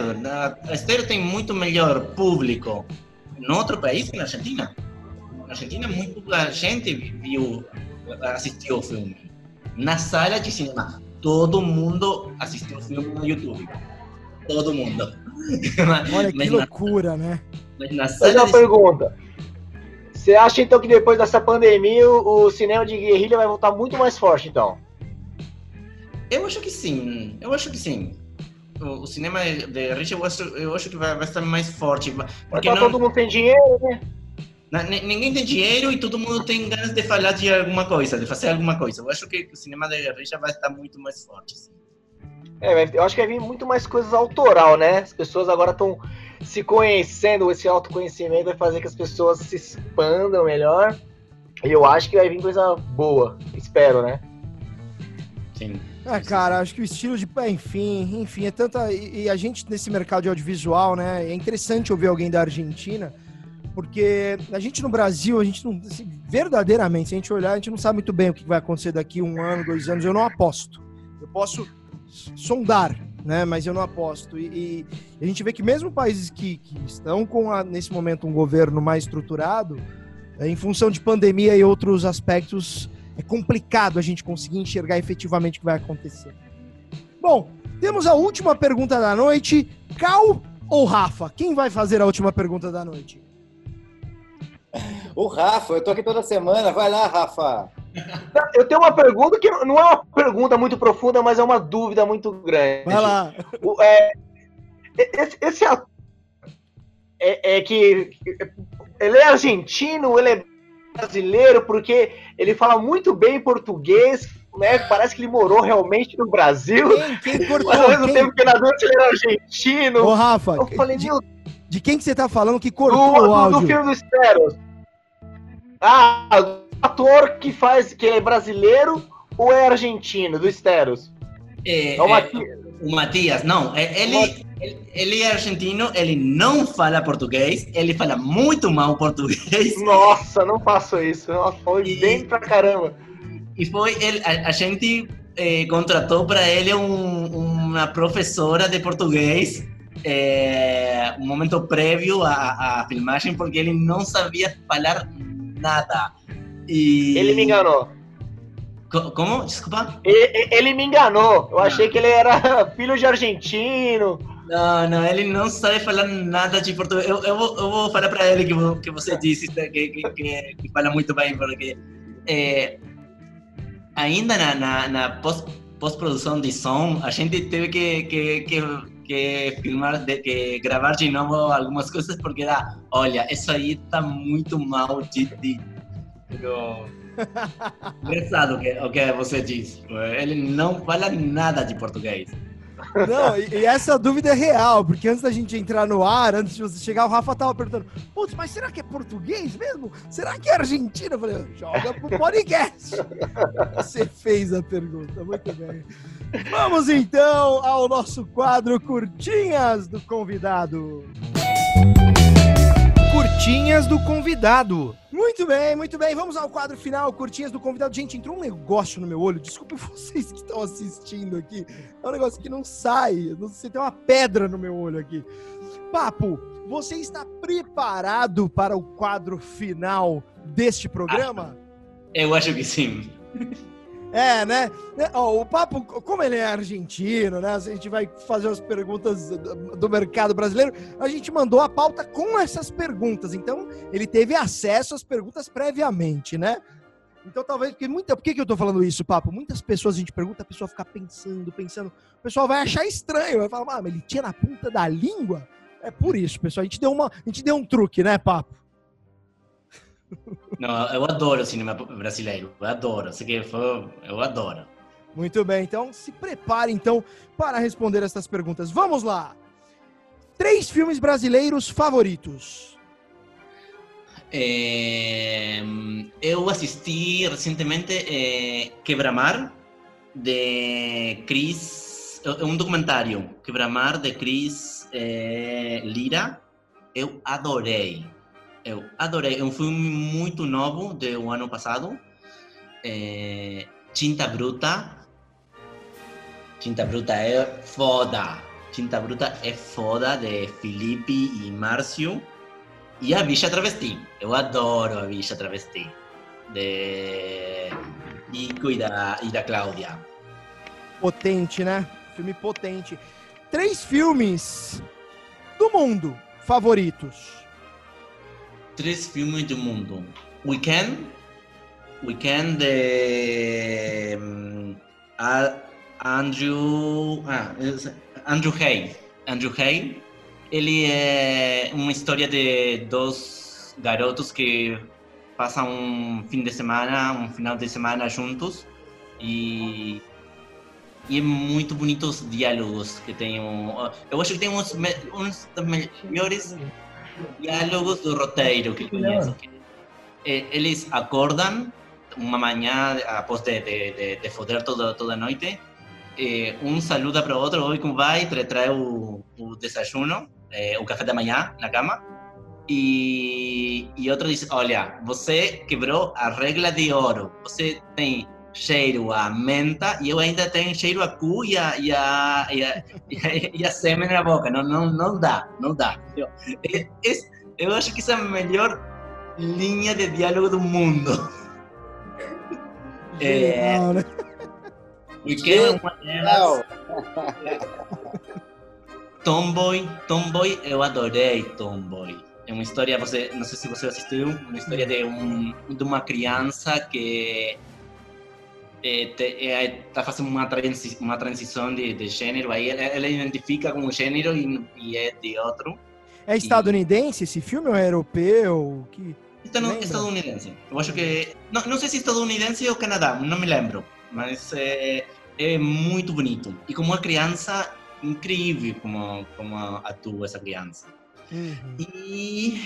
A Esther tem muito melhor público em outro país que na Argentina. Na Argentina, muito gente viu, assistiu o filme. Na sala de cinema, todo mundo assistiu o filme no YouTube. Todo mundo. Olha que loucura, né? Mas na sala Mas uma de... pergunta. Você acha então que depois dessa pandemia o cinema de guerrilha vai voltar muito mais forte, então? Eu acho que sim. Eu acho que sim. O, o cinema de guerrilha eu acho, eu acho que vai, vai estar mais forte. Porque não... todo mundo tem dinheiro, né? Ninguém tem dinheiro e todo mundo tem ganas de falar de alguma coisa, de fazer alguma coisa. Eu acho que o cinema de guerrilha vai estar muito mais forte. Sim. É, eu acho que vai vir muito mais coisas autoral, né? As pessoas agora estão se conhecendo, esse autoconhecimento vai fazer que as pessoas se expandam melhor. E eu acho que vai vir coisa boa, espero, né? Sim. É, cara, acho que o estilo de. Enfim, enfim, é tanta. E, e a gente nesse mercado de audiovisual, né? É interessante ouvir alguém da Argentina, porque a gente no Brasil, a gente não. Assim, verdadeiramente, se a gente olhar, a gente não sabe muito bem o que vai acontecer daqui um ano, dois anos. Eu não aposto. Eu posso sondar, né? Mas eu não aposto. E, e a gente vê que mesmo países que, que estão com, a, nesse momento, um governo mais estruturado, é, em função de pandemia e outros aspectos, é complicado a gente conseguir enxergar efetivamente o que vai acontecer. Bom, temos a última pergunta da noite. Cal ou Rafa? Quem vai fazer a última pergunta da noite? O Rafa, eu tô aqui toda semana. Vai lá, Rafa. Eu tenho uma pergunta que não é uma pergunta muito profunda, mas é uma dúvida muito grande. Vai lá. O, é, esse, esse é, é, que ele é argentino, ele é brasileiro porque ele fala muito bem português, né? Parece que ele morou realmente no Brasil. Quem, quem cortou? Mas ao mesmo Quem? tempo que na ele era argentino. Ô, Rafa, Eu falei, de, meu, de quem que você tá falando que do, cortou o do, áudio? do filme dos Teros. Ah, o ator que faz, que é brasileiro ou é argentino, do Esteros? É, É o é, Matias. o Matias, não, é- ele, ele, ele é argentino, ele não fala português, ele fala muito mal português. <laughs> Nossa, não faço isso. Nossa, foi E- bem pra caramba. E foi ele, a, a gente eh, contratou para ele um- uma professora de português eh, um momento prévio à, à filmagem porque ele não sabia falar nada. E... Ele me enganou. Co- Como? Desculpa? Ele, ele me enganou. Eu achei que ele era <laughs> filho de argentino. Não, não, ele não sabe falar nada de português. Eu, eu, vou, eu vou falar para ele que, que você disse que, que, que, que fala muito bem, porque eh, ainda na, na, na pós, pós-produção de som, a gente teve que, que, que, que filmar, de, que gravar de novo algumas coisas, porque era, olha, isso aí tá muito mal de... de pero... Engraçado o que, o que você disse. Ele não fala nada de português. Não, e, e essa dúvida é real, porque antes da gente entrar no ar, antes de você chegar, o Rafa tava perguntando: Putz, mas será que é português mesmo? Será que é argentino? Eu falei: joga pro podcast. Você fez a pergunta, muito bem. Vamos então ao nosso quadro Curtinhas do Convidado. Curtinhas do convidado. Muito bem, muito bem. Vamos ao quadro final, curtinhas do convidado. Gente, entrou um negócio no meu olho. Desculpe <laughs> vocês que estão assistindo aqui. É um negócio que não sai. Sei, tem uma pedra no meu olho aqui. Papo, você está preparado para o quadro final deste programa? Eu acho que sim. <laughs> É, né? Né, ó, o Papo, como ele é argentino, né? A gente vai fazer as perguntas do- do mercado brasileiro. A gente mandou a pauta com essas perguntas. Então, ele teve acesso às perguntas previamente, né? Então, talvez, porque muita. Por que, que eu tô falando isso, Papo? Muitas pessoas a gente pergunta, a pessoa fica pensando, pensando. O pessoal vai achar estranho, vai falar, ah, mas ele tinha na ponta da língua? É por isso, pessoal. A gente deu, uma, a gente deu um truque, né, Papo? <laughs> Não, eu adoro o cinema brasileiro. Eu adoro. Sei que foi, eu adoro. Muito bem, então se prepare então para responder essas perguntas. Vamos lá. Três filmes brasileiros favoritos. Eh, eu assisti recentemente eh, Quebramar, de Chris. É um documentário, Quebramar, de Chris eh, Lira. Eu adorei. Eu adorei. É um filme muito novo, do ano passado. Eh, Tinta Bruta. Tinta Bruta é foda. Tinta Bruta é foda, de Felipe e Márcio. E a Bicha Travesti. Eu adoro a Bicha Travesti. De Nico e da, e da Cláudia. Potente, né? Filme potente. Três filmes do mundo favoritos. Três filmes do mundo. Weekend. Weekend de a- Andrew. Ah, Andrew Hay. Andrew Hay. Ele é uma história de dois garotos que passam um fim de semana, um final de semana juntos e e é muito bonito os diálogos que tem. Eu acho que tem uns, uns dos melhores diálogos do roteiro que conheço. Eh, Eles acordam uma manhã após de, de, de, de foder toda, toda a noite. eh, um saluda para o outro, oi, como vai? Tra- Traz o, o desayuno, eh, o café da manhã na cama. E, e outro diz: Olha, você quebrou a regra de ouro. Você tem cheiro a menta e eu ainda tenho cheiro a cu e a, e a, e a, e a, e a sêmen na boca. Não, não, não dá, não dá. Eu, é- es- eu acho que essa é a melhor linha de diálogo do mundo. É? Weekend é uma delas. <laughs> Tomboy, Tomboy, eu adorei Tomboy. É uma história, você, não sei se você assistiu, uma história de, um, de uma criança que está fazendo uma, transi, uma transição de, de gênero, aí ela, ela identifica com um gênero e, e é de outro. É estadunidense esse filme ou é europeu? Que... estadunidense. Eu acho que. Não, não sei se estadunidense ou Canadá, não me lembro. Mas é, é muito bonito. E como uma criança, incrível como, como atua essa criança. Uhum. E.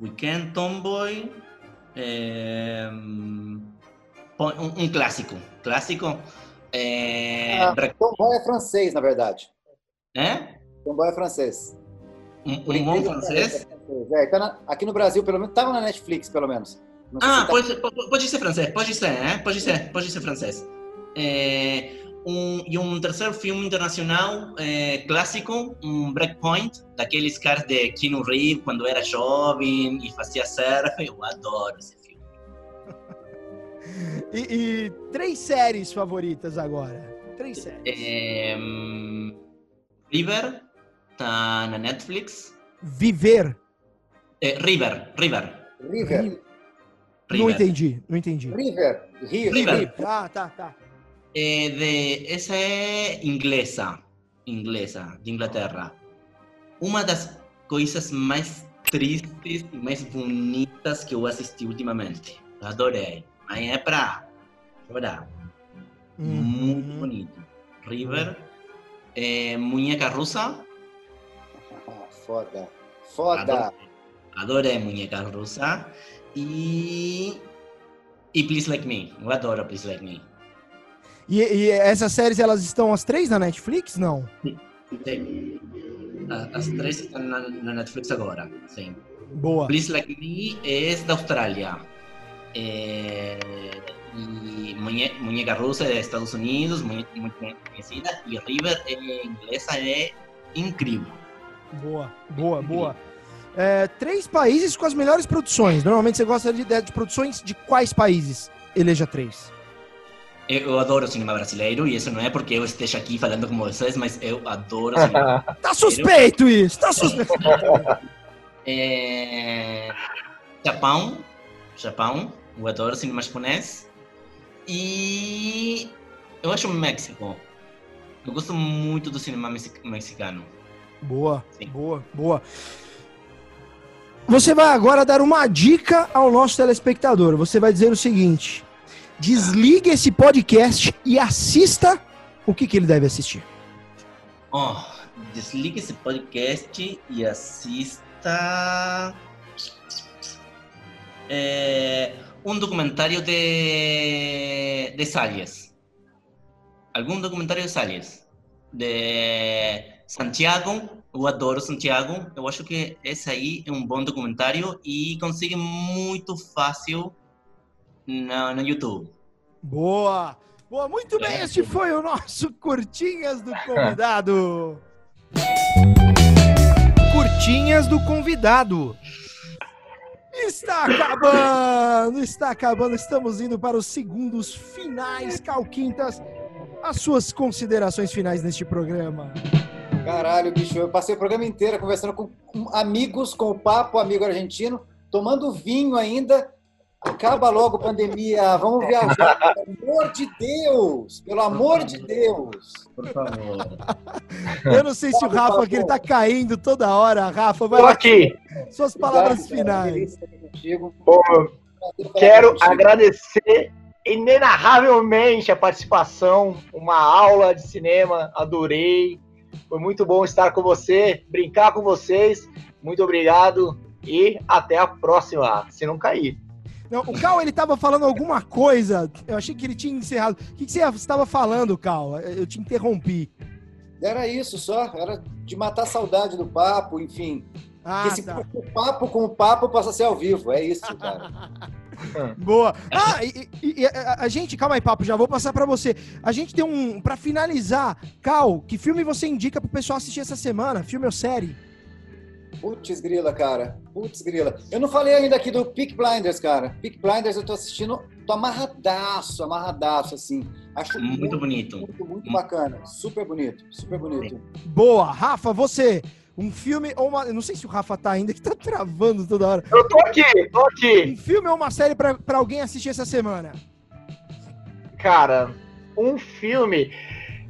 Weekend Tomboy. É, um, um, clássico. Clássico. É, ah, Tomboy é francês, na verdade. É? Tomboy é francês. Um, um bom francês? É, tá na, aqui no Brasil, pelo menos, estava na Netflix, pelo menos. Ah, tá... pode, pode ser francês, pode ser, né? Pode ser, pode ser francês. É, um, e um terceiro filme internacional é, clássico, um Breakpoint, daqueles caras de Keanu Reeves quando era jovem e fazia surf. Eu adoro esse. E, e, três séries favoritas agora? Três séries. É, um, River, tá na Netflix. Viver. É, River, River. River. River. Não entendi, não entendi. River. River. River. Ah, tá, tá. É de, essa é inglesa, inglesa, de Inglaterra. Uma das coisas mais tristes e mais bonitas que eu assisti ultimamente. Adorei. Mas é pra chorar. Uhum. Muito bonito. River, é, Munheca Russa. Foda. Foda. Adorei, Munheca Russa. E. E Please Like Me. Eu adoro Please Like Me. E, e, essas séries, elas estão as três na Netflix? Não? Sim. As três estão na, na, Netflix agora, sim. Boa. Please Like Me é da Austrália. É, e Muñeca Russa é Estados Unidos, muito, muito conhecida. E River é inglesa, é incrível. Boa, boa, boa. É, três países com as melhores produções. Normalmente você gosta de, de produções de quais países? Eleja três. Eu adoro cinema brasileiro e isso não é porque eu esteja aqui falando com vocês, mas eu adoro cinema <laughs> Tá suspeito isso, tá suspeito. é... <laughs> Japão, Japão, eu adoro cinema japonês. E eu acho México. Eu gosto muito do cinema mexicano. Boa, Sim. boa, boa. Você vai agora dar uma dica ao nosso telespectador. Você vai dizer o seguinte: desligue esse podcast e assista o que, que ele deve assistir. Oh, desligue esse podcast e assista é, um documentário de, de Salles. Algum documentário de Salles. De Santiago, eu adoro Santiago. Eu acho que esse aí é um bom documentário e consegue muito fácil no, no YouTube. Boa! Boa, muito bem, é. este foi o nosso Curtinhas do <laughs> Convidado. <laughs> Curtinhas do Convidado. Está acabando, está acabando, estamos indo para os segundos finais, Calquintas. As suas considerações finais neste programa. Caralho, bicho, eu passei o programa inteiro conversando com amigos, com o papo, amigo argentino, tomando vinho ainda Acaba logo a pandemia, vamos viajar. Pelo amor de Deus! Pelo amor de Deus! Por favor. Eu não sei se o Rafa, que ele tá caindo toda hora. Rafa, vai Tô aqui. Suas palavras finais. quero agradecer inenarravelmente a participação, uma aula de cinema, adorei. Foi muito bom estar com você, brincar com vocês. Muito obrigado e até a próxima, se não cair. Não, o Cal, ele tava falando alguma coisa. Eu achei que ele tinha encerrado. O que, que você estava falando, Cal? Eu te interrompi. Era isso só. Era de matar a saudade do papo, enfim. Ah, Esse tá. papo com o papo passa a ser ao vivo. É isso, <laughs> cara. Boa. Ah, e, e, a, gente, calma aí, papo, já vou passar para você. A gente tem um, para finalizar, Cal, que filme você indica pro pessoal assistir essa semana? Filme ou série? Putz grila, cara. Putz grila. Eu não falei ainda aqui do Peak Blinders, cara. Peak Blinders eu tô assistindo, tô amarradaço, amarradaço, assim. Acho muito, muito bonito. Muito, muito hum. bacana. Super bonito, super bonito. Boa. Rafa, você, um filme ou uma. não sei se o Rafa tá ainda, <laughs> que tá travando toda hora. Eu tô aqui, tô aqui. Um filme ou uma série pra, pra alguém assistir essa semana? Cara, um filme.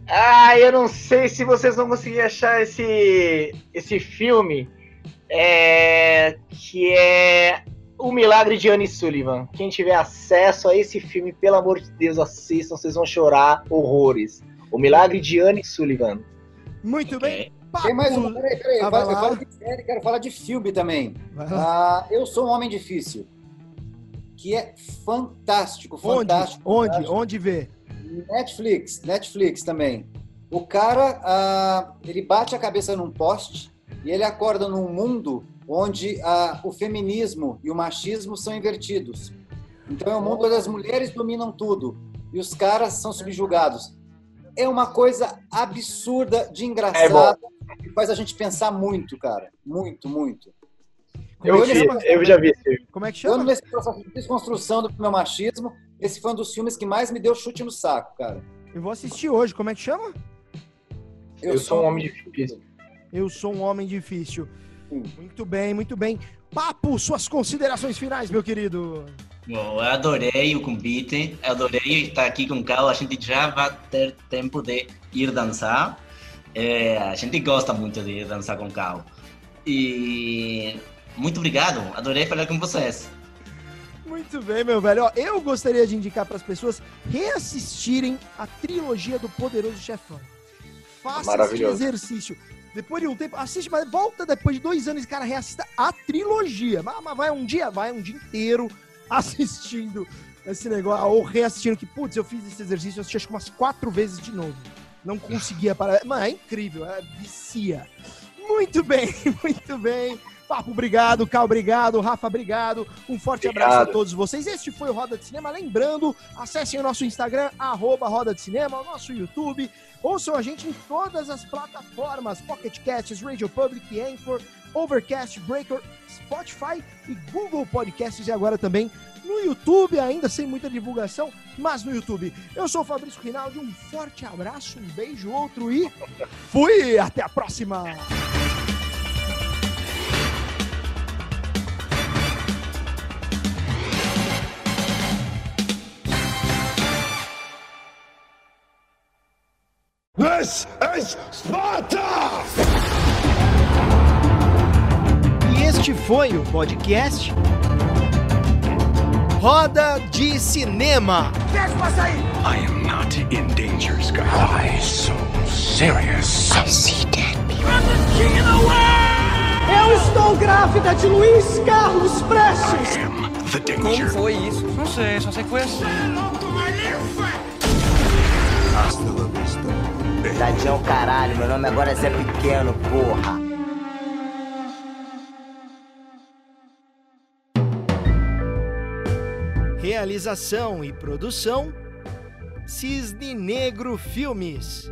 Ah, eu não sei se vocês vão conseguir achar esse, esse filme é, que é O Milagre de Anne Sullivan. Quem tiver acesso a esse filme, pelo amor de Deus, assistam, vocês vão chorar horrores. O Milagre de Anne Sullivan. Muito bem. Tem mais um. Peraí, peraí. Ah, eu, falo, eu falo de série, quero falar de filme também. Ah, eu sou um homem difícil. Que é fantástico, Onde? fantástico. Onde? fantástico. Onde vê? Netflix, Netflix também. O cara, ah, ele bate a cabeça num poste e ele acorda num mundo onde ah, o feminismo e o machismo são invertidos. Então é um mundo onde as mulheres dominam tudo e os caras são subjugados. É uma coisa absurda de engraçada que faz a gente pensar muito, cara. Muito, muito. Eu, é que vi, eu já vi. Como é que Eu, chama? nesse processo de desconstrução do meu machismo, esse foi um dos filmes que mais me deu chute no saco, cara. Eu vou assistir hoje. Como é que chama? Eu, sou um homem difícil. Eu sou um homem difícil. Sim. Muito bem, muito bem. Papo, suas considerações finais, meu querido. Bom, eu adorei o convite, eu adorei estar aqui com o Cal. A gente já vai ter tempo de ir dançar. É, a gente gosta muito de ir dançar com o Cal. E muito obrigado, adorei falar com vocês. Muito bem, meu velho. Ó, eu gostaria de indicar para as pessoas reassistirem a trilogia do Poderoso Chefão. Faça esse Maravilhoso. exercício. Depois de um tempo, assiste, mas volta depois de dois anos, cara, reassista a trilogia. Mas, mas vai um dia, vai um dia inteiro <laughs> assistindo esse negócio, ou reassistindo que, putz, eu fiz esse exercício, eu assisti acho que umas quatro vezes de novo. Não conseguia parar. Mano, é incrível, é vicia. Muito bem, <laughs> muito bem. Papo, obrigado. Cal, obrigado. Rafa, obrigado. Um forte Obrigado. abraço a todos vocês. Este foi o Roda de Cinema. Lembrando, acessem o nosso Instagram, arroba Roda de Cinema, o nosso YouTube. Ouçam a gente em todas as plataformas: Pocket Casts, Radio Public, Anchor, Overcast, Breaker, Spotify e Google Podcasts. E agora também no YouTube, ainda sem muita divulgação, mas no YouTube. Eu sou o Fabrício Rinaldi. Um forte abraço, um beijo, outro e <laughs> fui! Até a próxima! This is Sparta! E este foi o podcast Roda de Cinema. I am not in danger, Skylar. Why so serious? I see dead Eu estou grávida de Luiz Carlos Prestes! I am the danger. foi isso? Não sei, só sei que foi assim. Tadinho caralho, meu nome agora é Zé Pequeno, porra. Realização e produção Cisne Negro Filmes.